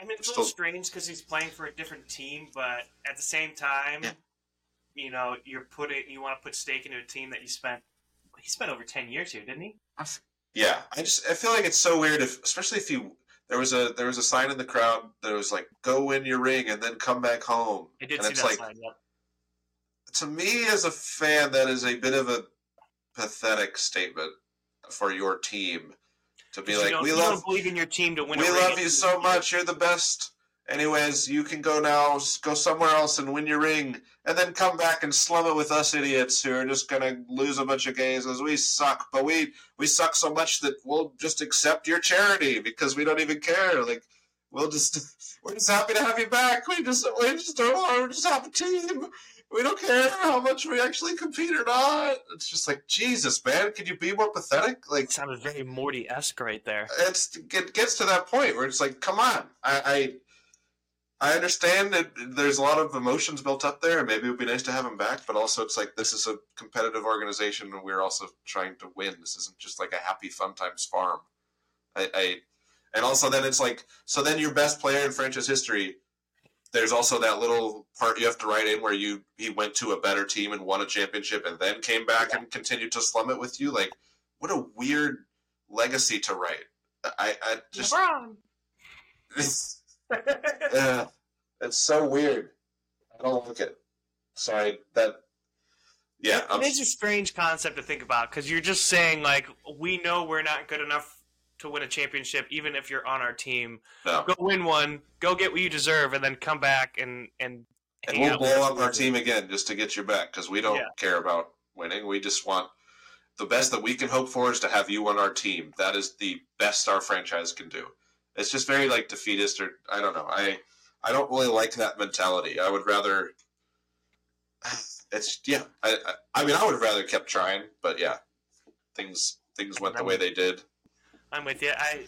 I mean, it's a Still- little strange because he's playing for a different team, but at the same time, Yeah. you know, you're putting you want to put stake into a team that you spent. He spent over ten years here, didn't he? yeah. I just I feel like it's so weird if, especially if you. There was a there was a sign in the crowd that was like, "Go win your ring and then come back home." I did and see it's that like, sign. Yep. To me as a fan that is a bit of a pathetic statement for your team to be like we love don't believe in your team to win. we love you so much. You're the best. Anyways you can go now. Go somewhere else and win your ring. And then come back and slum it with us idiots who are just gonna lose a bunch of games as we suck. But we we suck so much that we'll just accept your charity because we don't even care. Like we'll just we're just happy to have you back. We just we just don't want to just have a team we don't care how much we actually compete or not. It's just like Jesus, man. Could you be more pathetic? Like It sounded very Morty esque right there. it's it gets to that point where it's like, come on. I I, I understand that there's a lot of emotions built up there, and maybe it would be nice to have him back. But also, it's like this is a competitive organization, and we're also trying to win. This isn't just like a happy fun times farm. I, I and also then it's like so then your best player in franchise history. There's also that little part you have to write in where you he went to a better team and won a championship and then came back and continued to slum it with you. Like what a weird legacy to write. I, I just LeBron. it's, uh, it's so weird. I don't like it. Sorry that. Yeah, I'm, It is a strange concept to think about because you're just saying like we know we're not good enough to win a championship, even if you're on our team. no. Go win one, go get what you deserve, and then come back and and. And we'll blow up our team again just to get you back because we don't Yeah. care about winning. We just want the best that we can hope for is to have you on our team. That is the best our franchise can do. It's just very like defeatist, or I don't know. I I don't really like that mentality. I would rather. It's yeah. I I, I mean I would have rather kept trying, but yeah, things things went the way they did. I'm with you. I,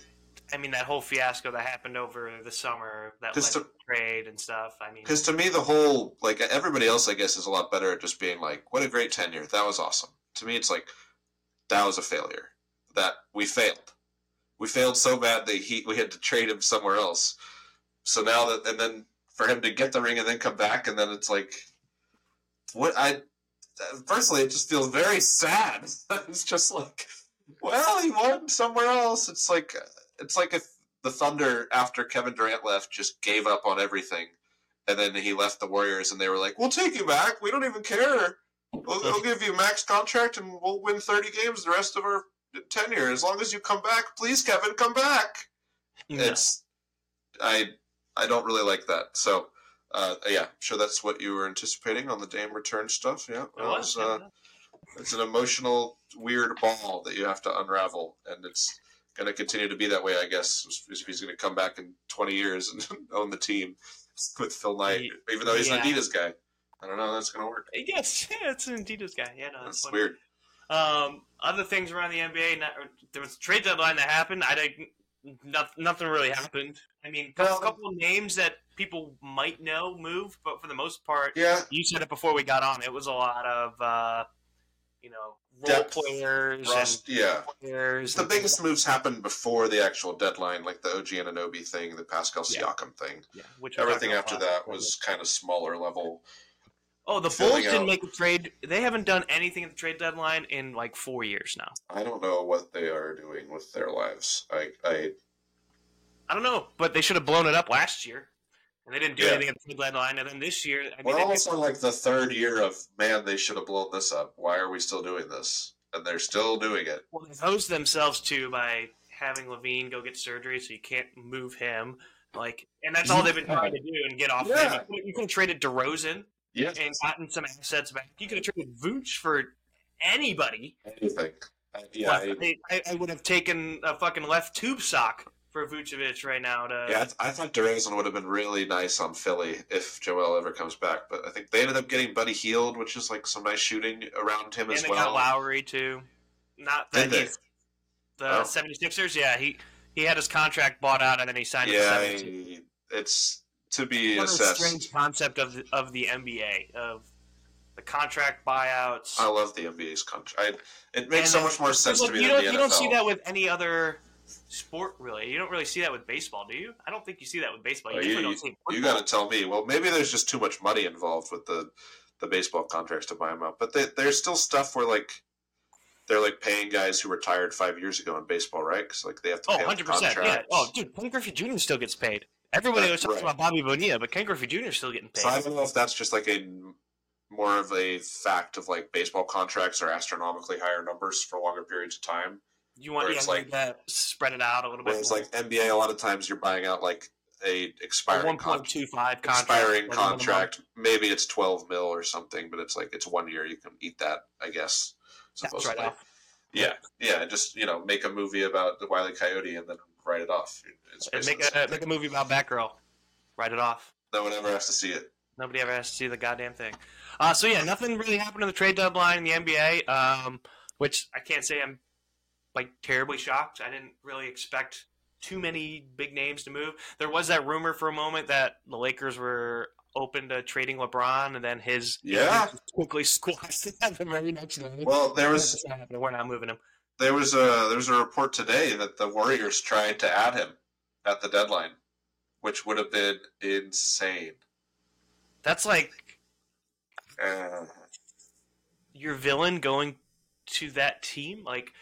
I mean that whole fiasco that happened over the summer that led to- trade and stuff. I mean, Because to me, the whole like everybody else, I guess, is a lot better at just being like, "What a great tenure! That was awesome." To me, it's like that was a failure. That we failed. We failed so bad that he we had to trade him somewhere else. So now that and then for him to get the ring and then come back and then it's like, what I personally it just feels very sad. it's just like, well, he won somewhere else. It's like it's like if the Thunder after Kevin Durant left just gave up on everything and then he left the Warriors, and they were like, "We'll take you back. We don't even care. We'll, we'll give you a max contract, and we'll win thirty games the rest of our tenure as long as you come back. Please, Kevin, come back." no. It's I I don't really like that. So uh, yeah, I'm sure that's what you were anticipating on the Dame return stuff. Yeah, It was, was, uh, yeah. It's an emotional, weird ball that you have to unravel, and it's going to continue to be that way, I guess, if he's going to come back in 20 years and own the team with Phil Knight, even though he's yeah. an Adidas guy. I don't know how that's going to work. Yes, yeah, it's an Adidas guy. Yeah, no, That's funny. weird. Um, other things around the NBA. Not, there was a trade deadline that happened. I didn't. Not, nothing really happened. I mean, a couple of names that people might know moved, but for the most part, Yeah, you said it before we got on. It was a lot of, uh, you know, role Depth, players Rust, yeah. players. The biggest moves happened before the actual deadline, like the OG Anunoby thing, the Pascal Yeah. Siakam thing. yeah, which Everything after that was kind of smaller level. Oh, the Bulls didn't out- make a trade. They haven't done anything at the trade deadline in like four years now. I don't know what they are doing with their lives. I, I I don't know, but they should have blown it up last year, and they didn't do Yeah. anything at the trade deadline. And then this year, I mean, we're almost like the third year of man, they should have blown this up. Why are we still doing this? And they're still doing it. well, they hosed themselves too by having LaVine go get surgery, so you can't move him. Like, and that's all they've been trying to do and get off. Yeah. him. You could have traded DeRozan Yeah, and gotten some assets back. You could have traded Vooch for anybody. anything. I- Yeah, I, I, I would have taken a fucking left tube sock for Vucevic right now. To yeah. I, th- I thought DeRozan would have been really nice on Philly if Joel ever comes back, but I think they ended up getting Buddy Hield, which is like some nice shooting around him and as they well. got Lowry too. Not that Did they? he's the Oh. 76ers. Yeah, he he had his contract bought out and then he signed yeah, with the 76ers. I- it's to be What a strange concept of the, of the NBA of the contract buyouts. I love the NBA's contract. It makes And so much more sense Look, to me you don't you don't see that with any other sport really. You don't really see that with baseball, do you? I don't think you see that with baseball. You Oh, you, don't see it with you got to tell me. Well, maybe there's just too much money involved with the the baseball contracts to buy them out. But they, there's still stuff where like they're like paying guys who retired five years ago in baseball, right? Because like they have to Oh, pay out 100 percent. Yeah. Oh, dude, Ken Griffey Jr. still gets paid. Everybody always talks right. about Bobby Bonilla, but Ken Griffey Jr. is still getting paid. So I don't know if that's just like a more of a fact of like baseball contracts are astronomically higher numbers for longer periods of time. You want yeah, like- to spread it out a little bit. It's more. like NBA, a lot of times you're buying out like a expiring one point two five contract. expiring contract. Maybe it's twelve mil or something, but it's like it's one year. You can eat that, I guess. That's right off. Yeah, yeah. Just you know, make a movie about the Wile E. Coyote and then write it off. Make a same make a movie about Batgirl. Write it off. No one ever has to see it. Nobody ever has to see the goddamn thing. Uh, so yeah, nothing really happened in the trade deadline in the NBA, um, which I can't say I'm like terribly shocked. I didn't really expect too many big names to move. There was that rumor for a moment that the Lakers were open to trading LeBron, and then his Yeah. quickly squashed the very next day. Well, there was not. We're not moving him. there was a there was a report today that the Warriors tried to add him at the deadline, which would have been insane. That's like Uh, your villain going to that team. Like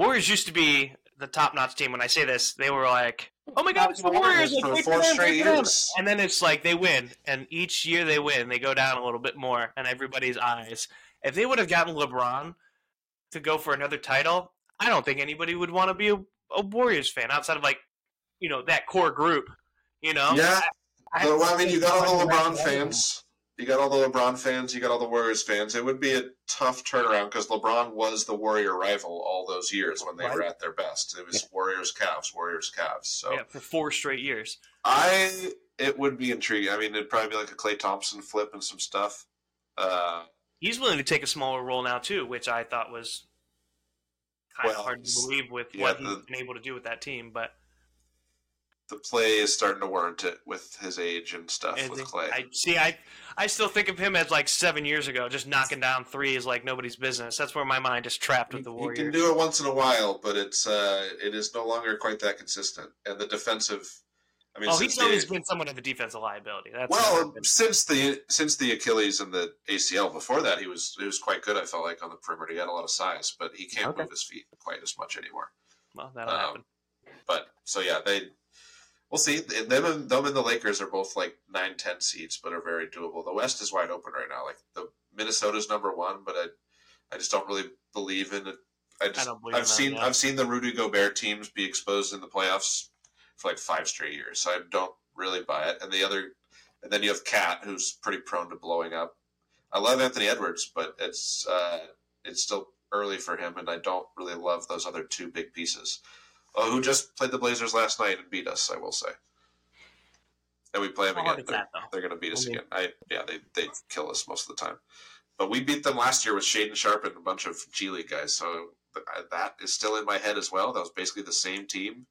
Warriors used to be the top notch team. When I say this, they were like, "Oh my God, it's the Warriors!" Like, for four them, straight great for them. years. And then it's like they win, and each year they win, they go down a little bit more in everybody's eyes. If they would have gotten LeBron to go for another title, I don't think anybody would want to be a, a Warriors fan outside of like, you know, that core group. You know, Yeah. I, But, well, I mean, you got all the LeBron fans. You got all the LeBron fans. You got all the Warriors fans. It would be a tough turnaround because LeBron was the Warrior rival all those years when they were at their best. It was Warriors Cavs, Warriors Cavs. So yeah, for four straight years. I it would be intriguing. I mean, it'd probably be like a Klay Thompson flip and some stuff. Uh, He's willing to take a smaller role now too, which I thought was kind Well, of hard to believe with yeah, what he's the- been able to do with that team. But the play is starting to warrant it with his age and stuff I with think- Klay. I see. I I still think of him as like seven years ago, just knocking down threes like nobody's business. That's where my mind is trapped with the Warriors. He can do it once in a while, but it's uh, it is no longer quite that consistent. And the defensive, I mean, oh, since he's always the, been somewhat of a defensive liability. That's well since the since the Achilles and the ACL. Before that, he was he was quite good. I felt like on the perimeter, he had a lot of size, but he can't Okay. move his feet quite as much anymore. well, that'll um, happen. But so yeah, they we'll see. Them and them and the Lakers are both like nine, ten seeds, but are very doable. The West is wide open right now. Like the Minnesota's number one, but I I just don't really believe in it. I just don't believe I've in that, seen yeah. I've seen the Rudy Gobert teams be exposed in the playoffs for like five straight years, so I don't really buy it. And the other, and then you have KAT, who's pretty prone to blowing up. I love Anthony Edwards, but it's uh, it's still early for him, and I don't really love those other two big pieces. Oh, who just played the Blazers last night and beat us? I will say. And we play them How again. They're, they're going to beat us I mean- again. I yeah, they they kill us most of the time. But we beat them last year with Shaedon Sharpe and a bunch of G League guys. So that is still in my head as well. That was basically the same team.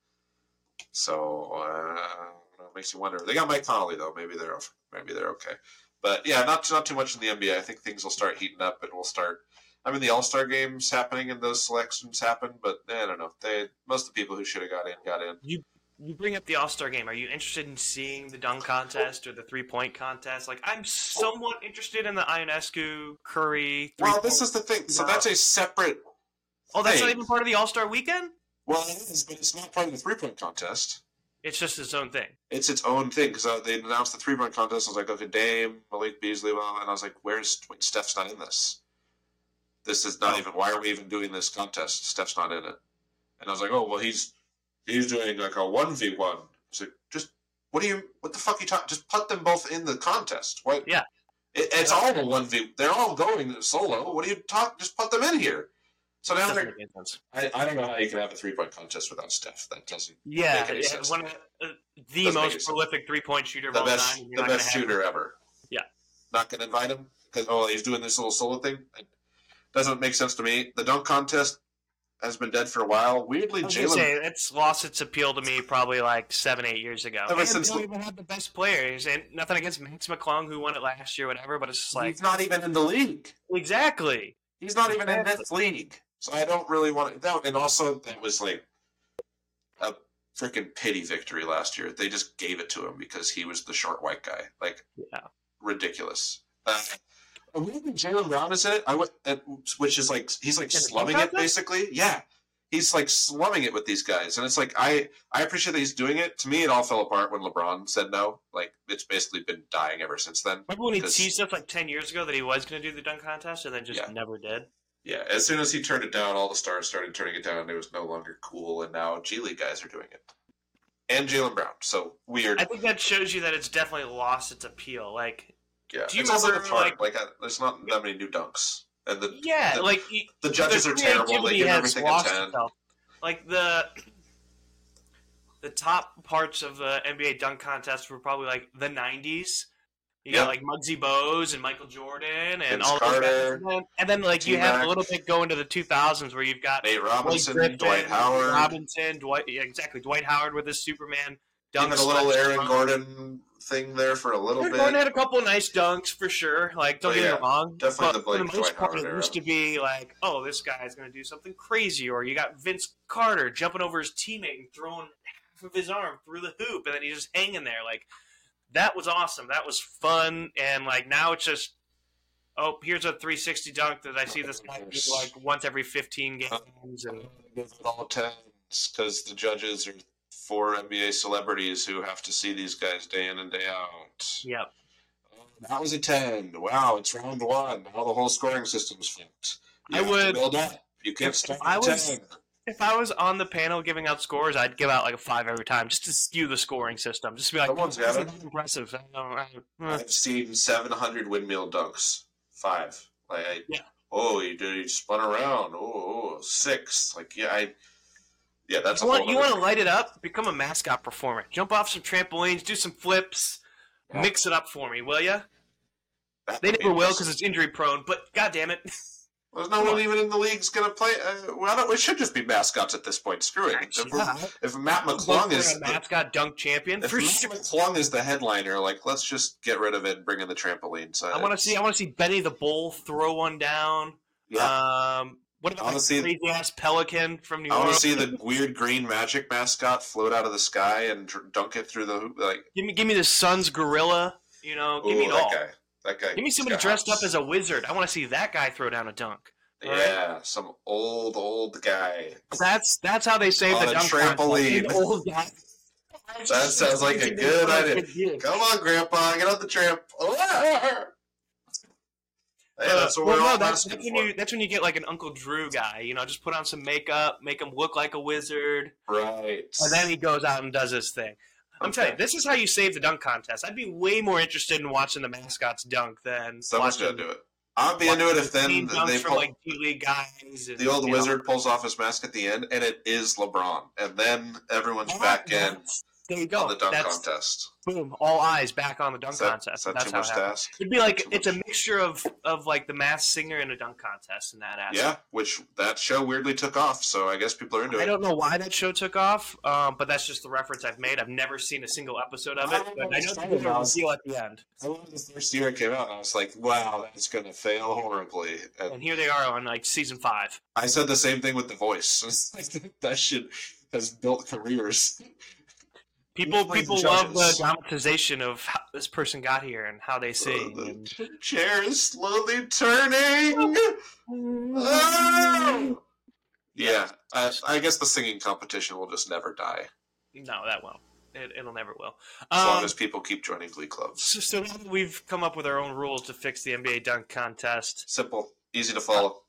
So uh, I don't know, it makes you wonder. They got Mike Conley though. Maybe they're maybe they're okay. But yeah, not not too much in the NBA. I think things will start heating up, and we'll start. I mean, the All Star games happening and those selections happen, but eh, I don't know. They most of the people who should have got in got in. You you bring up the All Star game. Are you interested in seeing the dunk contest or the three point contest? Like, I'm somewhat interested in the Ionescu Curry. Well, this is the thing. So that's a separate. oh, that's not even part of the All Star weekend. Well, it is, but it's not part of the three point contest. It's just its own thing. It's its own thing because uh, they announced the three point contest. I was like, okay, Dame, Malik Beasley, blah, blah, and I was like, where's Steph's not in this? This is not even. Why are we even doing this contest? Steph's not in it. And I was like, oh well, he's he's doing like a one v one. So just what do you? What the fuck are you talking? Just put them both in the contest. What? Yeah. It, it's all a one v. They're all going solo. What do you talk? Just put them in here. So now they're. I, I don't know how you can have a three point contest without Steph. That doesn't. Yeah, Make any yeah, sense. one of uh, the Doesn't most prolific three point shooter of the all best, time. The best shooter ever. Yeah. Not going to invite him because oh he's doing this little solo thing. It doesn't make sense to me. The dunk contest has been dead for a while. Weirdly, I was gonna Jaylen. say it's lost its appeal to me probably like seven, eight years ago. Ever and since they the- even have the best players, and nothing against Mac McClung who won it last year, whatever. But it's just like he's not even in the league. exactly. He's not even in this league. So I don't really want to. That, and also, that was like a freaking pity victory last year. They just gave it to him because he was the short white guy. Like, Yeah. ridiculous. Uh, weirdly, Jaylen Brown is in it. I would, and- which is like he's like In slumming it basically. Yeah, he's like slumming it with these guys, and it's like I I appreciate that he's doing it. To me, it all fell apart when LeBron said no. Like it's basically been dying ever since then. Remember when he teased us like ten years ago that he was going to do the dunk contest, and then just Yeah. never did? Yeah, as soon as he turned it down, all the stars started turning it down. And it was no longer cool, and now G League guys are doing it, and Jaylen Brown. So weird. I think that shows you that it's definitely lost its appeal. Like, yeah, do you it's also remember, hard. like- Like, uh, there's not that many new dunks, and the yeah, the, like the judges the are terrible. They give everything a ten. itself. Like the the top parts of the NBA dunk contest were probably like the '90s. You Yeah. got like Muggsy Bogues and Michael Jordan and Vince all those Carter, guys. And then, like you have T-Mac. a little bit going to the 2000s where you've got Nate Robinson, Griffin, Dwight Howard. Robinson, Dwight, yeah, exactly, Dwight Howard with his Superman Even dunks. a little Aaron. Gordon thing there for a little Aaron bit. Gordon had a couple nice dunks for sure. Like, don't But get yeah, me wrong. definitely but the for Blake the most Dwight part, it used to be like, oh, this guy's going to do something crazy, or you got Vince Carter jumping over his teammate and throwing half of his arm through the hoop, and then he's just hanging there. Like, that was awesome. That was fun, and like now it's just. Oh, here's a 360 dunk that I see this guy do like once every 15 games, and all tens because the judges are four NBA celebrities who have to see these guys day in and day out. yep. That was a ten. Wow, it's round one. Now the whole scoring system's flipped. You I would- build up. You can't if start I was- 10. If I was on the panel giving out scores, I'd give out like a five every time, just to skew the scoring system. Just to be like, Someone's "Oh, got is impressive. I don't, I, uh, I've seen 700 windmill dunks. Five. Like, I, Yeah. Oh, he did. He spun around. Oh, oh, six. Like, yeah, I. Yeah, that's you want you want to light it up? Become a mascot performer. Jump off some trampolines, do some flips, Yeah. mix it up for me, will ya? That They never will because it's injury prone. But god damn it, There's no one even in the league's gonna play. Uh, well, no, it should just be mascots at this point. Screw it. If, Yeah. if Mac Look McClung is a the, mascot dunk champion if for Mac sure. McClung is the headliner, like let's just get rid of it and bring in the trampolines. Uh, I want to see. I want to see Benny the Bull throw one down. Yeah, Um, what about I wanna the see- crazy ass pelican from New I want to see the weird green magic mascot float out of the sky and dr- dunk it through the hoop. Like, Give me, give me the Sun's gorilla. You know, give ooh, me it all. that guy. That guy. Give me somebody got dressed up as a wizard. I want to see that guy throw down a dunk. Yeah, some old old guy. That's that's how they save On the a dunk trampoline. An old guy. That sounds like a good idea. Come on, Grandpa, get on the tramp. Hey, that's what well, no, that's, that's when you that's when you get like an Uncle Drew guy. You know, just put on some makeup, make him look like a wizard, Right. and then he goes out and does his thing. I'm telling you, this is how you save the dunk contest. I'd be way more interested in watching the mascots dunk than Someone's gonna do it. I'll be into it if then they from pull, like G League guys. And, the old you know, wizard pulls off his mask at the end, and it is LeBron, and then everyone's back in There you go. on the dunk That's contest. boom. All eyes back on the dunk Is that, contest. is that That's too how much it to happens. ask? It'd be like Too it's a mixture of of like the Masked Singer and a dunk contest in that aspect. Yeah, which that show weirdly took off, so I guess people are into I it. I don't know why that show took off, um, but that's just the reference I've made. I've never seen a single episode of it, I know but I know what's the funny about it. reveal at the end. I love the first year it came out, and I was like, wow, that's gonna fail horribly. And And here they are on like season five. I said the same thing with the voice. That shit has built careers. People plays the people love the dramatization of how this person got here and how they sing. the and- chair is slowly turning. Oh! Yeah, I, I guess the singing competition will just never die No, that won't. It, it'll never will. as long Um, as people keep joining glee clubs. so, so we've come up with our own rules to fix the NBA dunk contest. Simple, easy to follow.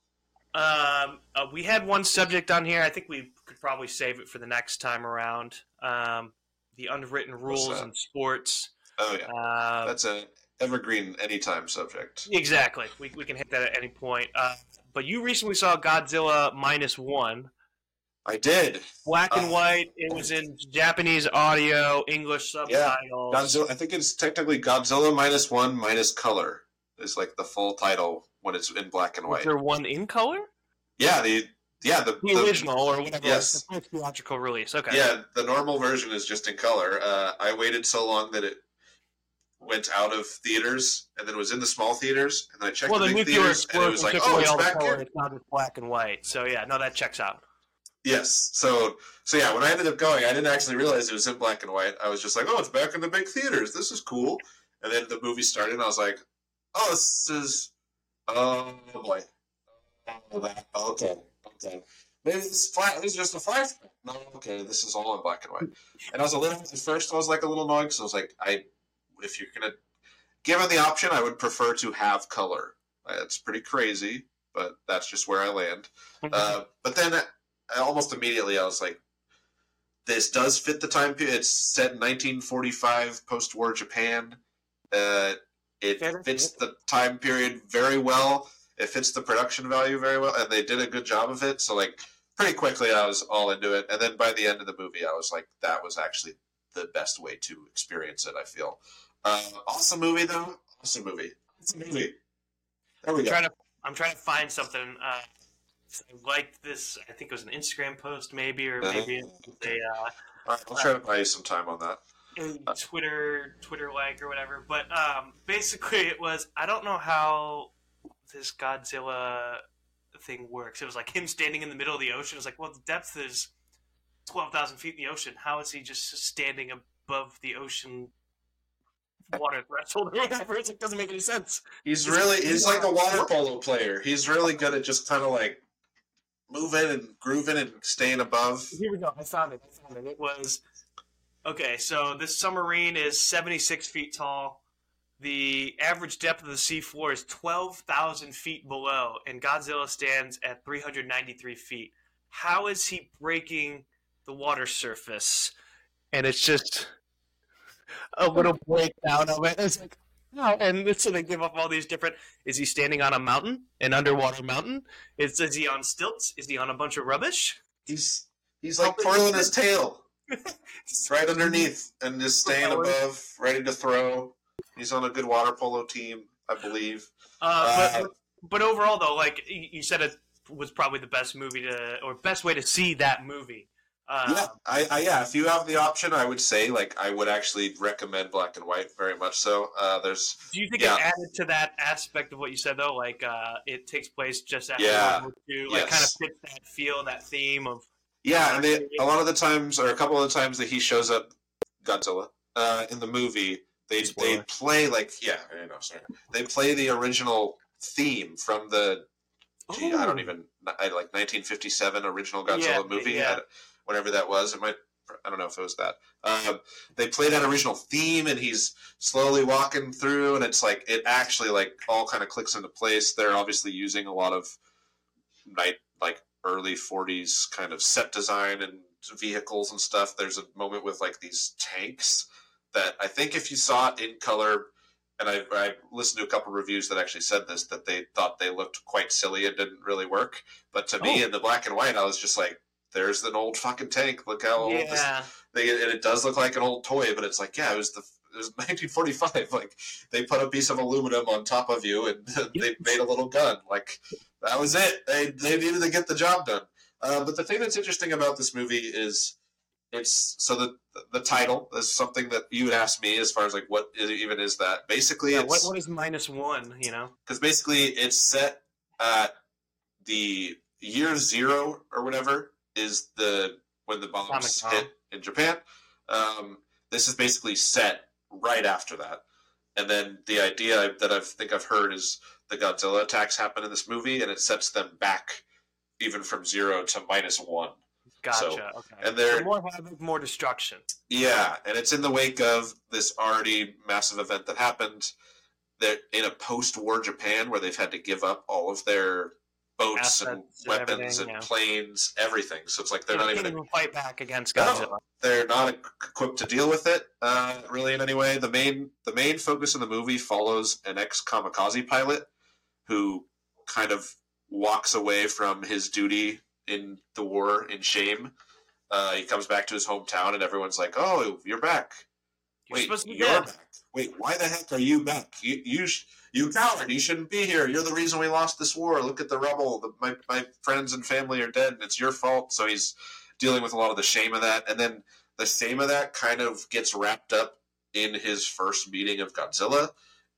Um, uh, we had one subject on here. I think we could probably save it for the next time around. Um, the unwritten rules in sports. Oh yeah, Uh, that's an evergreen anytime subject. exactly. We, we can hit that at any point. Uh, but you recently saw Godzilla minus one, I did. black and Uh, white. It was in Japanese audio, English subtitles. Godzilla. I think it's technically Godzilla minus one minus color is like the full title when it's in black and white. there one in color? Yeah, the yeah the, The, original or whatever. yes. The theatrical release. Okay. Yeah, the normal version is just in color. Uh, I waited so long that it went out of theaters and then it was in the small theaters, and then I checked Well, the the big theaters, and it was like, oh, it's the back color. It's not just black and white. So yeah, no, that checks out. Yes. So so yeah, when I ended up going, I didn't actually realize it was in black and white. I was just like, oh, it's back in the big theaters. This is cool. And then the movie started, and I was like, oh, this is oh boy. Oh, okay, okay. Maybe this flat is just a flash. No, okay, this is all in black and white. And I was a little at first. I was like a little annoyed because I was like, I if you're gonna given the option, I would prefer to have color. It's pretty crazy, but that's just where I land. Uh, but then uh, almost immediately, I was like, this does fit the time period. It's set in 1945, post war Japan. Uh, it fits the time period very well. It fits the production value very well, and they did a good job of it. So, like, pretty quickly, I was all into it. And then by the end of the movie, I was like, that was actually the best way to experience it, I feel. Uh, awesome movie, though. Awesome movie. Awesome movie. There we I'm go. trying to I'm trying to find something. Uh, I liked this. I think it was an Instagram post, maybe, or maybe a uh, All right, I'll try to buy you some time on that. uh, Twitter Twitter like or whatever. But um, basically, it was I don't know how this Godzilla thing works. It was like him standing in the middle of the ocean. It's like, well, the depth is twelve thousand feet in the ocean. How is he just standing above the ocean water threshold or whatever? It's doesn't make any sense. He's really he's like a water polo player. He's really good at just kind of like moving and grooving and staying above. Here we go. I found it. I found it. It was okay. So this submarine is seventy six feet tall. The average depth of the seafloor is twelve thousand feet below, and Godzilla stands at three hundred ninety three feet. How is he breaking the water surface? And it's just a little breakdown of it. It's like, oh, and so they give up all these different. Is he standing on a mountain, an underwater mountain? Is is he on stilts? Is he on a bunch of rubbish? He's he's like twirling his tail right underneath and just staying above, ready to throw. He's on a good water polo team, I believe. Uh, Uh, but, but overall, though, like you said, it was probably the best movie to, or best way to see that movie. Uh, yeah, I, I yeah. If you have the option, I would say like I would actually recommend black and white very much. So uh, there's Do you think Yeah. it added to that aspect of what you said, though? Like, uh, it takes place just after Yeah. World War II, like, kind of fits that feel, that theme of. Yeah, and they, a lot of the times, or a couple of the times that he shows up, Godzilla, uh, in the movie, they they play like yeah, I know, sorry, they play the original theme from the gee, I don't Oh. even I, like 1957 original Godzilla Yeah, movie, yeah. Whatever that was. It might I don't know if it was that. Um, they play that original theme, and he's slowly walking through, and it's like it actually like all kind of clicks into place. They're obviously using a lot of night like early 40s kind of set design and vehicles and stuff. There's a moment with like these tanks that I think if you saw it in color, and I, I listened to a couple reviews that actually said this, that they thought they looked quite silly and didn't really work. But to me, Oh. in the black and white, I was just like, there's an old fucking tank. Look how old this Yeah. thing. And it does look like an old toy, but it's like, yeah, it was the it was 1945. Like they put a piece of aluminum on top of you and they made a little gun. Like that was it. They they needed to get the job done. Uh, but the thing that's interesting about this movie is it's so the the title is something that you would ask me as far as like what is, even is that. Basically, yeah it's what, what is minus one, you know? because basically it's set at the year zero or whatever is the when the bombs Atomic bomb. hit in Japan. Um, this is basically set right after that, and then the idea that I think I've heard is the Godzilla attacks happen in this movie, and it sets them back even from zero to minus one. Gotcha. So, okay. and they're- So more havoc, more destruction. Yeah, and it's in the wake of this already massive event that happened. They're in a post-war Japan where they've had to give up all of their boats and Assets and weapons everything, and yeah. planes, everything. So it's like they're They not can't even fight back against No. Godzilla. they're not equipped to deal with it uh, really in any way. The main the main focus of the movie follows an ex kamikaze pilot who kind of walks away from his duty in the war in shame. Uh, he comes back to his hometown, and everyone's like, "Oh, you're back! You're Wait, supposed to be you're dead. back. Wait, why the heck are you back? You, you, sh- you coward! You shouldn't be here. You're the reason we lost this war. Look at the rubble. The, my, my friends and family are dead, and it's your fault. So he's dealing with a lot of the shame of that, and then the shame of that kind of gets wrapped up in his first meeting of Godzilla.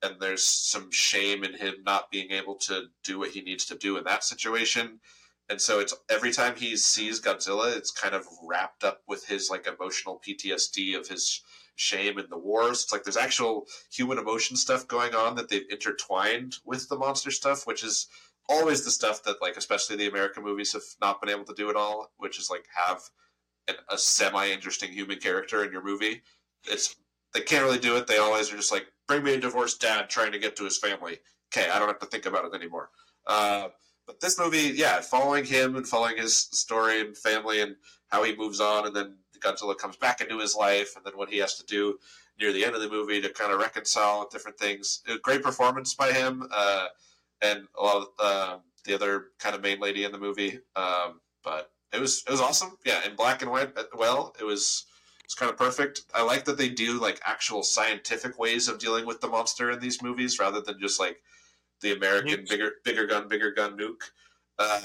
And there's some shame in him not being able to do what he needs to do in that situation. And so it's every time he sees Godzilla, it's kind of wrapped up with his like emotional PTSD of his shame and the wars. It's like there's actual human emotion stuff going on that they've intertwined with the monster stuff, which is always the stuff that like especially the American movies have not been able to do at all, which is like have an, a semi interesting human character in your movie. It's they can't really do it. They always are just like bring me a divorced dad trying to get to his family. Okay, I don't have to think about it anymore. Uh, but this movie, yeah, following him and following his story and family and how he moves on, and then Godzilla comes back into his life, and then what he has to do near the end of the movie to kind of reconcile different things. Great performance by him, uh, and a lot of uh, the other kind of main lady in the movie. Um, but it was it was awesome. Yeah, in black and white. uh, Well, it was it's kind of perfect. I like that they do like actual scientific ways of dealing with the monster in these movies rather than just like the American Nukes. bigger bigger gun bigger gun nuke. Uh,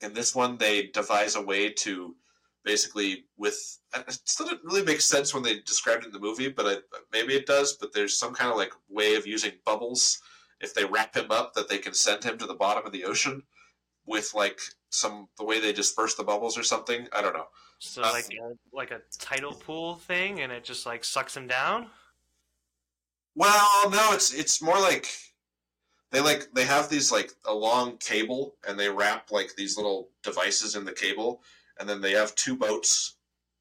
in this one, they devise a way to basically with it still didn't really make sense when they described it in the movie, but I, maybe it does. But there's some kind of like way of using bubbles if they wrap him up that they can send him to the bottom of the ocean with like some the way they disperse the bubbles or something. I don't know. So Uh, like a, like a tidal pool thing, and it just like sucks him down. Well, no, it's it's more like they like they have these like a long cable and they wrap like these little devices in the cable and then they have two boats.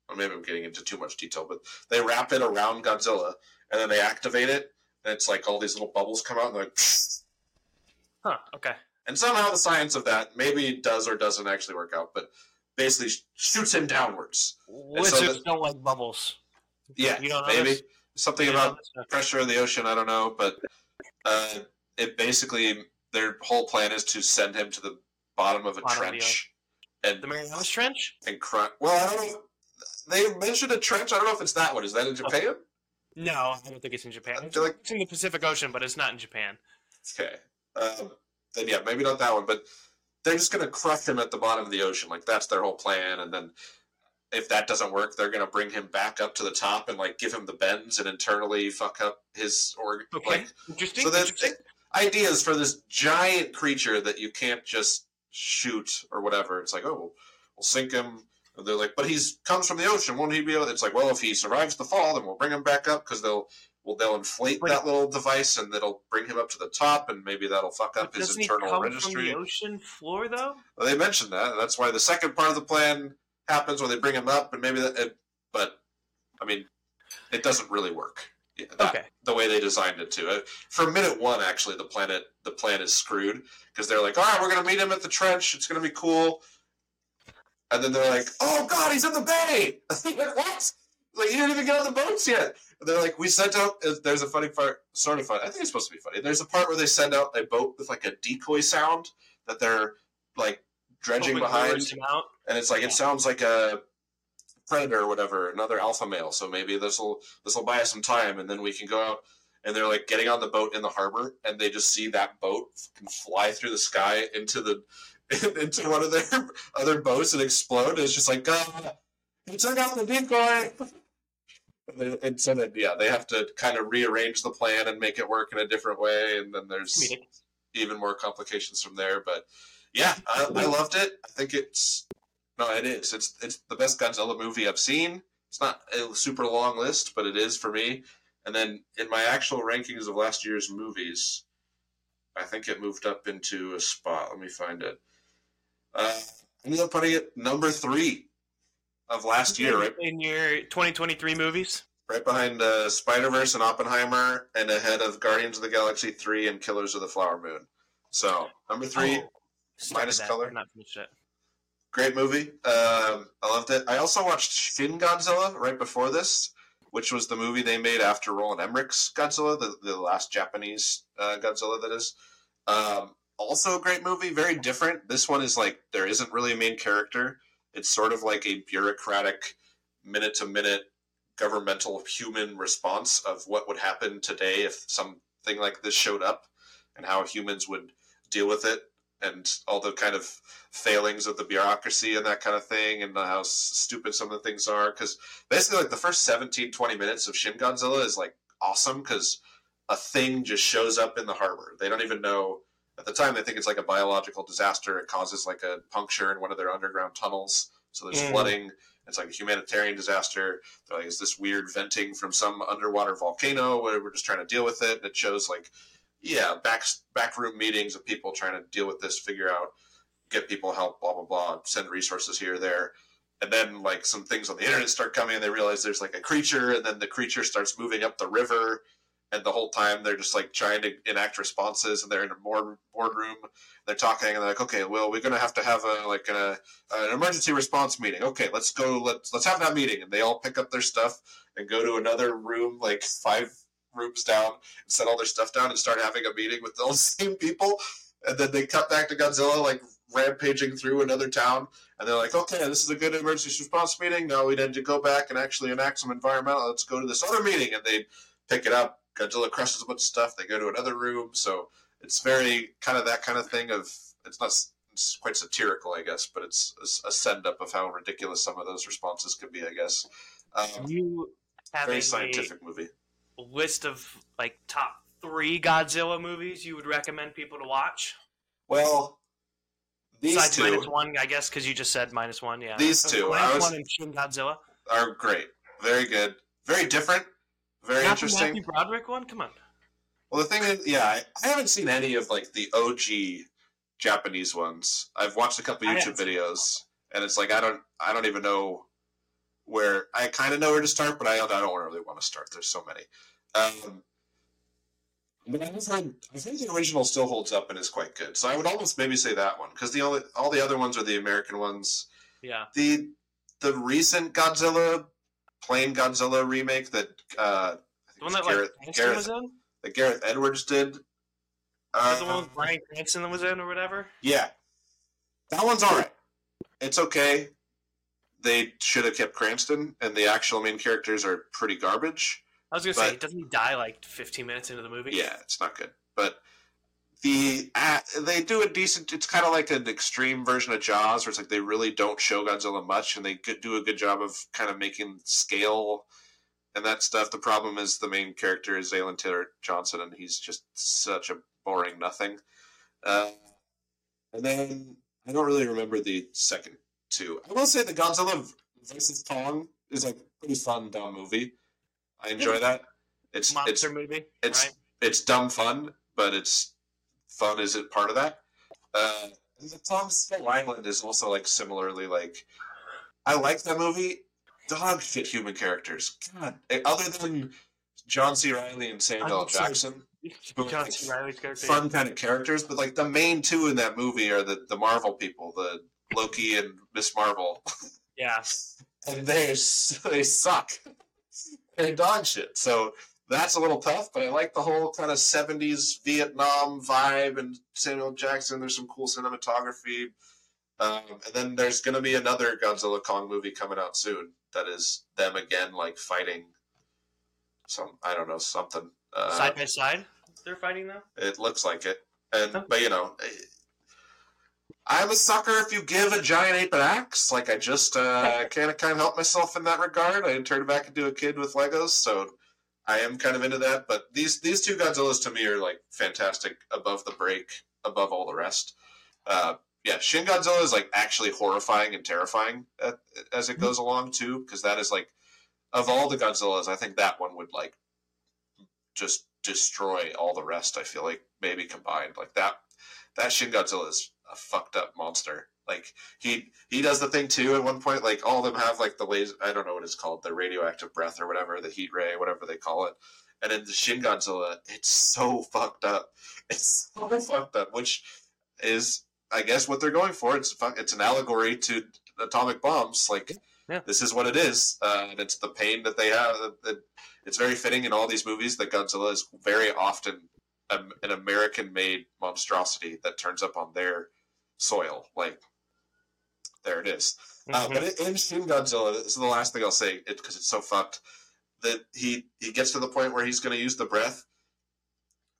Or maybe I'm getting into too much detail, but they wrap it around Godzilla and then they activate it and it's like all these little bubbles come out and they're like Huh. Okay. and somehow the science of that maybe does or doesn't actually work out, but basically shoots him downwards. Wizards the- don't like bubbles. Yeah, You don't know maybe something about pressure in the ocean. I don't know, but uh, it basically their whole plan is to send him to the bottom of a Bottom of the trench and The Marianas Trench? and cry. Well, I don't know. They mentioned a trench. I don't know if it's that one. Is that in Japan? No, I don't think it's in Japan. I feel like- It's in the Pacific Ocean, but it's not in Japan. Okay. Um, then yeah, maybe not that one, but they're just gonna crush him at the bottom of the ocean. Like that's their whole plan, and then. If that doesn't work, they're gonna bring him back up to the top and like give him the bends and internally fuck up his org. Okay. Like Interesting. So interesting. Ideas for this giant creature that you can't just shoot or whatever. It's like, oh, we'll, we'll sink him. And they're like, but he's comes from the ocean. Won't he be able? It's like, well, if he survives the fall, then we'll bring him back up because they'll well they'll inflate But- that little device and that'll bring him up to the top, and maybe that'll fuck up his doesn't he internal come registry. from the ocean floor though? Well, they mentioned that. That's why the second part of the plan happens when they bring him up, and maybe that. It, but I mean, it doesn't really work. That- Okay. the way they designed it to. Uh, For minute one, actually, the planet the plan is screwed because they're like, all right, we're gonna meet him at the trench. It's gonna be cool. And then they're like, oh god, he's in the bay. like, what? Like he didn't even get on the boats yet. And they're like, we sent out. There's a funny part, sort of funny. I think it's supposed to be funny. There's a part where they send out a boat with like a decoy sound that they're like dredging Open behind lures him out. and it's like Yeah. it sounds like a predator or whatever, another alpha male. So maybe this will this will buy us some time, and then we can go out. And they're like getting on the boat in the harbor, and they just see that boat fly through the sky into the into one of their other boats and explode. It's just like, God, he took out the decoy. And so then, yeah, they have to kind of rearrange the plan and make it work in a different way. And then there's even more complications from there. But yeah, I, I loved it. I think it's no, it is. It's it's the best Godzilla movie I've seen. It's not a super long list, but it is for me. And then in my actual rankings of last year's movies, I think it moved up into a spot. Let me find it. Uh, I ended up putting it number three of last year, right, in your 2023 movies. right behind uh, Spider Verse and Oppenheimer, and ahead of Guardians of the Galaxy three and Killers of the Flower Moon. So number three, Oh, minus color. Not finished it. Great movie. Um, I loved it. I also watched Shin Godzilla right before this, which was the movie they made after Roland Emmerich's Godzilla, the, the last Japanese uh, Godzilla that is. Um, also a great movie, very different. This one is like there isn't really a main character. It's sort of like a bureaucratic, minute to minute governmental human response of what would happen today if something like this showed up and how humans would deal with it and all the kind of failings of the bureaucracy and that kind of thing and how stupid some of the things are because basically like the first 17 20 minutes of shin godzilla is like awesome because a thing just shows up in the harbor. They don't even know at the time they think it's like a biological disaster. It causes like a puncture in one of their underground tunnels so there's Mm. flooding. It's like a humanitarian disaster. They're like is this weird venting from some underwater volcano we're just trying to deal with it and it shows like yeah back backroom meetings of people trying to deal with this figure out get people help, blah blah blah, send resources here there. And then like some things on the internet start coming and they realize there's like a creature and then the creature starts moving up the river. And the whole time they're just like trying to enact responses and they're in a board boardroom. They're talking and they're like okay well we're gonna have to have a like a, an emergency response meeting. Okay let's go let's let's have that meeting. And they all pick up their stuff and go to another room like five rooms down and set all their stuff down and start having a meeting with those same people and then they cut back to Godzilla like rampaging through another town, and they're like, "Okay, this is a good emergency response meeting. Now we need to go back and actually enact some environmental. Let's go to this other meeting." And they pick it up. Godzilla crushes a bunch of stuff. They go to another room. So it's very kind of that kind of thing of it's not it's quite satirical, I guess, but it's a, a send up of how ridiculous some of those responses can be, I guess. Um, You very a scientific movie. List of like top three Godzilla movies you would recommend people to watch? Well, these Besides two minus one, I guess, because you just said minus one. Yeah, These two, I Minus was- one and Shin Godzilla. are great, very good, very different, very Not the interesting. Matthew Broderick one. Come on. Well, the thing is, yeah, I, I haven't seen any of like the OG Japanese ones. I've watched a couple YouTube videos, and it's like I don't, I don't even know where. I kind of know where to start, but I, I don't really want to start. There's so many. Um, but I've heard, I think the original still holds up and is quite good. So I would almost maybe say that one because the only all the other ones are the American ones. Yeah. The the recent Godzilla, plain Godzilla remake that uh, The one that like Gareth, Cranston Gareth was in. that Gareth Edwards did. Was the one Uh, with Bryan Cranston that was in or whatever. yeah, that one's all right. It's okay. They should have kept Cranston, and the actual main characters are pretty garbage. I was gonna say, doesn't he die like 15 minutes into the movie? Yeah, it's not good. But the uh, they do a decent. It's kind of like an extreme version of Jaws, where it's like they really don't show Godzilla much, and they do a good job of kind of making scale and that stuff. The problem is the main character is Alan Taylor Johnson, and he's just such a boring nothing. Uh, and then I don't really remember the second two. I will say the Godzilla versus Kong is a pretty fun, dumb movie. I enjoy that. It's it's Monster movie. it's right? it's dumb fun, but it's fun Is it part of that. Uh, the Kong Skull Island is also like similarly like I like that movie. Dog shit human characters. God, eh, other than John C. Reilly and Samuel L. I'm sorry. Jackson, John C. Reilly's character. fun kind of characters, but like the main two in that movie are the the Marvel people, the Loki and Miss Marvel, Yeah. and they they suck. They're dog shit. So that's a little tough, but I like the whole kind of 70s Vietnam vibe and Samuel Jackson. There's some cool cinematography. Um, and then there's going to be another Godzilla Kong movie coming out soon that is them again, like fighting some, I don't know, something. Uh, side by side, they're fighting now. it looks like it. And, Huh. but you know, I'm a sucker if you give a giant ape an axe. Like I just uh, can't kind of help myself in that regard. I turned back into a kid with Legos, so I am kind of into that. But these these two Godzillas to me are like fantastic, above the break, above all the rest. Uh, yeah, Shin Godzilla is like actually horrifying and terrifying at, as it goes along too, because that is like of all the Godzillas, I think that one would like just destroy all the rest. I feel like maybe combined like that. That Shin Godzilla is a fucked up monster. Like he he does the thing too. At one point, like all of them have like the laser. I don't know what it's called, the radioactive breath or whatever, the heat ray, whatever they call it. And in the Shin Godzilla, it's so fucked up. It's so fucked up, which is I guess what they're going for. It's it's an allegory to atomic bombs. Like Yeah. this is what it is, uh, and it's the pain that they have. That, that it's very fitting in all these movies that Godzilla is very often a, an American-made monstrosity that turns up on their soil. Like there it is. Uh, Mhm. but in- in Shin Godzilla, this is the last thing I'll say because it's so fucked. That he he gets to the point where he's going to use the breath,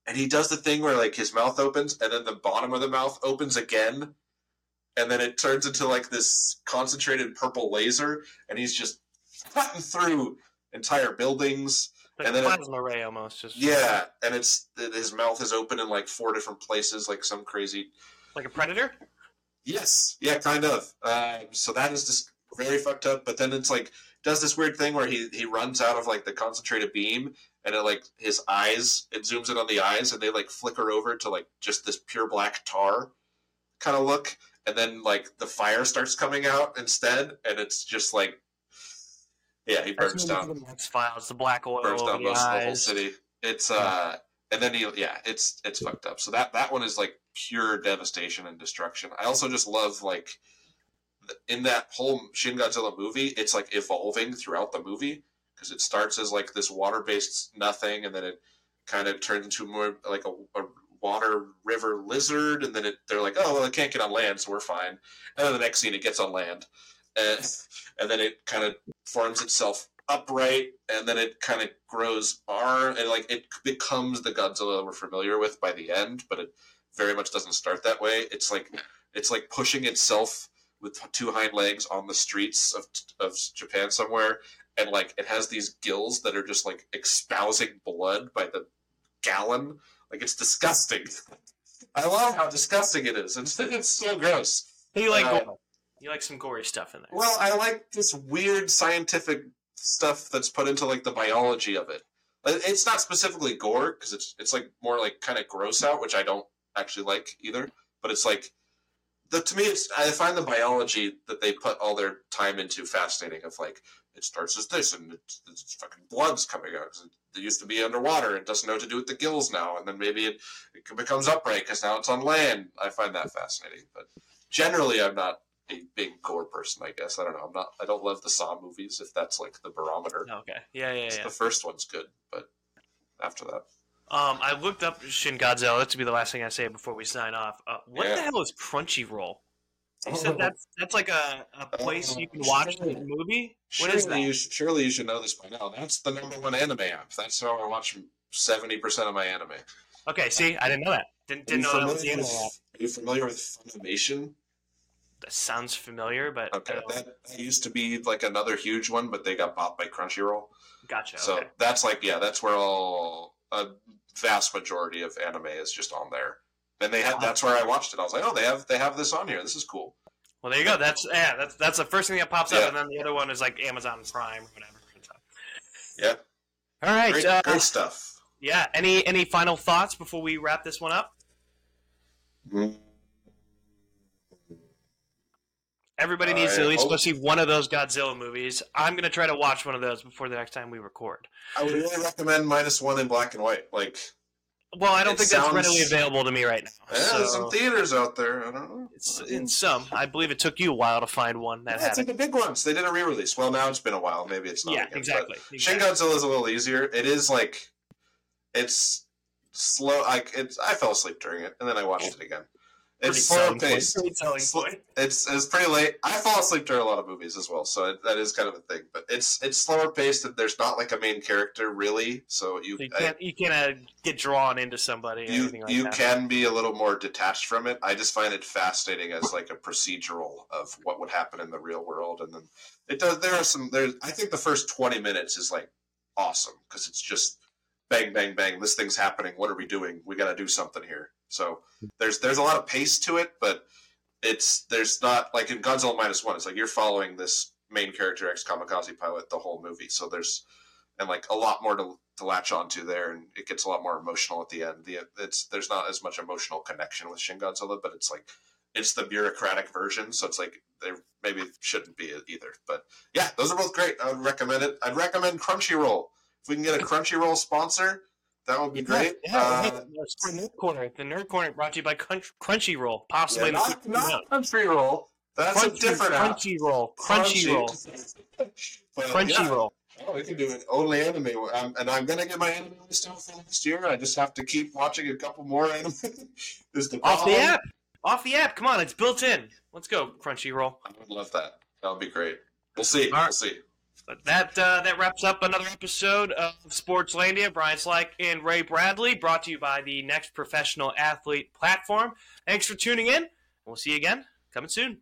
and he does the thing where like his mouth opens and then the bottom of the mouth opens again, and then it turns into like this concentrated purple laser, and he's just cutting through entire buildings. Like and then it- plasma ray almost, just Yeah, and it's his mouth is open in like four different places, like some crazy like a predator. Yes, yeah, kind of. Um, so that is just very fucked up. But then it's like does this weird thing where he he runs out of like the concentrated beam, and it like his eyes it zooms in on the eyes, and they like flicker over to like just this pure black tar kind of look, and then like the fire starts coming out instead, and it's just like yeah, he burns down X Files, the black oil burns down the most of the whole city. It's uh, and then he yeah, it's it's fucked up. So that that one is like pure devastation and destruction. I also just love like in that whole Shin Godzilla movie, it's like evolving throughout the movie because it starts as like this water based nothing, and then it kind of turns into more like a, a water river lizard, and then it, they're like, oh well, it can't get on land, so we're fine. And then the next scene, it gets on land, and and then it kind of forms itself upright, and then it kind of grows arm, and like it becomes the Godzilla we're familiar with by the end, but it very much doesn't start that way. It's like it's like pushing itself with two hind legs on the streets of of Japan somewhere, and like it has these gills that are just like espousing blood by the gallon. Like it's disgusting. I love how disgusting it is. It's, it's so gross. You like Uh, you like some gory stuff in there. Well, I like this weird scientific stuff that's put into like the biology of it. Uh, it's not specifically gore because it's it's like more like kind of gross out, which I don't actually like either. But it's like the to me, it's I find the biology that they put all their time into fascinating. Of like it starts as this and it's, it's fucking blood's coming out. It used to be underwater. It doesn't know what to do with the gills now, and then maybe it, it becomes upright because now it's on land. I find that fascinating, but generally, I'm not a big gore person. I guess I don't know. I'm not. I don't love the Saw movies. If that's like the barometer, Okay. Yeah, yeah, yeah. the first one's good, but after that, Um, I looked up Shin Godzilla. That to be the last thing I say before we sign off. Uh, what Yeah. the hell is Crunchyroll? You said that's that's like a, a place you can watch the movie. What is surely that? You should, surely you should know this by now. That's the number one anime app. That's how I watch seventy percent of my anime. Okay, see, I didn't know that. Didn't, didn't know that was the with, internet. Are you familiar with Funimation? That sounds familiar, but Okay, that, that used to be like another huge one, but they got bought by Crunchyroll. gotcha. So okay. that's like yeah, that's where all a vast majority of anime is just on there. And they had that's where I watched it. I was like, oh, they have they have this on here. This is cool. Well, there you go. That's yeah. That's that's the first thing that pops up, and then the other one is like Amazon Prime or whatever. Yeah, All right. great, uh, great stuff. yeah. Any any final thoughts before we wrap this one up? Everybody needs to at least hope- go see one of those Godzilla movies. I'm gonna try to watch one of those before the next time we record. I would really recommend minus one in black and white. Like, Well, I don't think that's sounds- readily available to me right now. yeah, there's some theaters out there. I don't know. it's in some. I believe it took you a while to find one that Yeah, it's like it. the big ones. They did a re-release. Well, now it's been a while. Maybe it's not. Yeah, again, exactly. But Shin. Godzilla is a little easier. It is like, it's slow. Like it's. I fell asleep during it, and then I watched it again. It's point. paced. Pretty selling Sl- point. It's it's pretty late. I fall asleep during a lot of movies as well, so it, that is kind of a thing. But it's it's slower paced, and there's not like a main character really. So you So you can't you can't uh, get drawn into somebody you anything like you that. can be a little more detached from it. I just find it fascinating as like a procedural of what would happen in the real world, and then it does. There are some. There, I think the first twenty minutes is like awesome because it's just bang bang bang. This thing's happening. What are we doing? We got to do something here. So there's there's a lot of pace to it, but it's there's not like in Godzilla minus one. It's like you're following this main character ex kamikaze pilot the whole movie. So there's and like a lot more to, to latch onto there, and it gets a lot more emotional at the end. The it's there's not as much emotional connection with Shin Godzilla, but it's like it's the bureaucratic version, so it's like there maybe shouldn't be either. But yeah, those are both great. I would recommend it. I'd recommend Crunchyroll. If we can get a Crunchyroll sponsor, that would be great. Yeah, Uh, the Nerd Corner. The Nerd Corner brought to you by Crunchyroll, possibly yeah, not, not Crunchyroll. That's a Crunchy- different app. Crunchyroll. Crunchyroll. Crunchyroll. Oh, we can do it only anime, and I'm gonna get my anime list out for next year. I just have to keep watching a couple more anime. the Off the app. Off the app. Come on, it's built in. Let's go, Crunchyroll. I would love that. That would be great. We'll see. Right. We'll see. But that uh, that wraps up another episode of Sportslandia. Brian Slack and Ray Bradley, brought to you by the Next Professional Athlete platform. Thanks for tuning in. We'll see you again coming soon.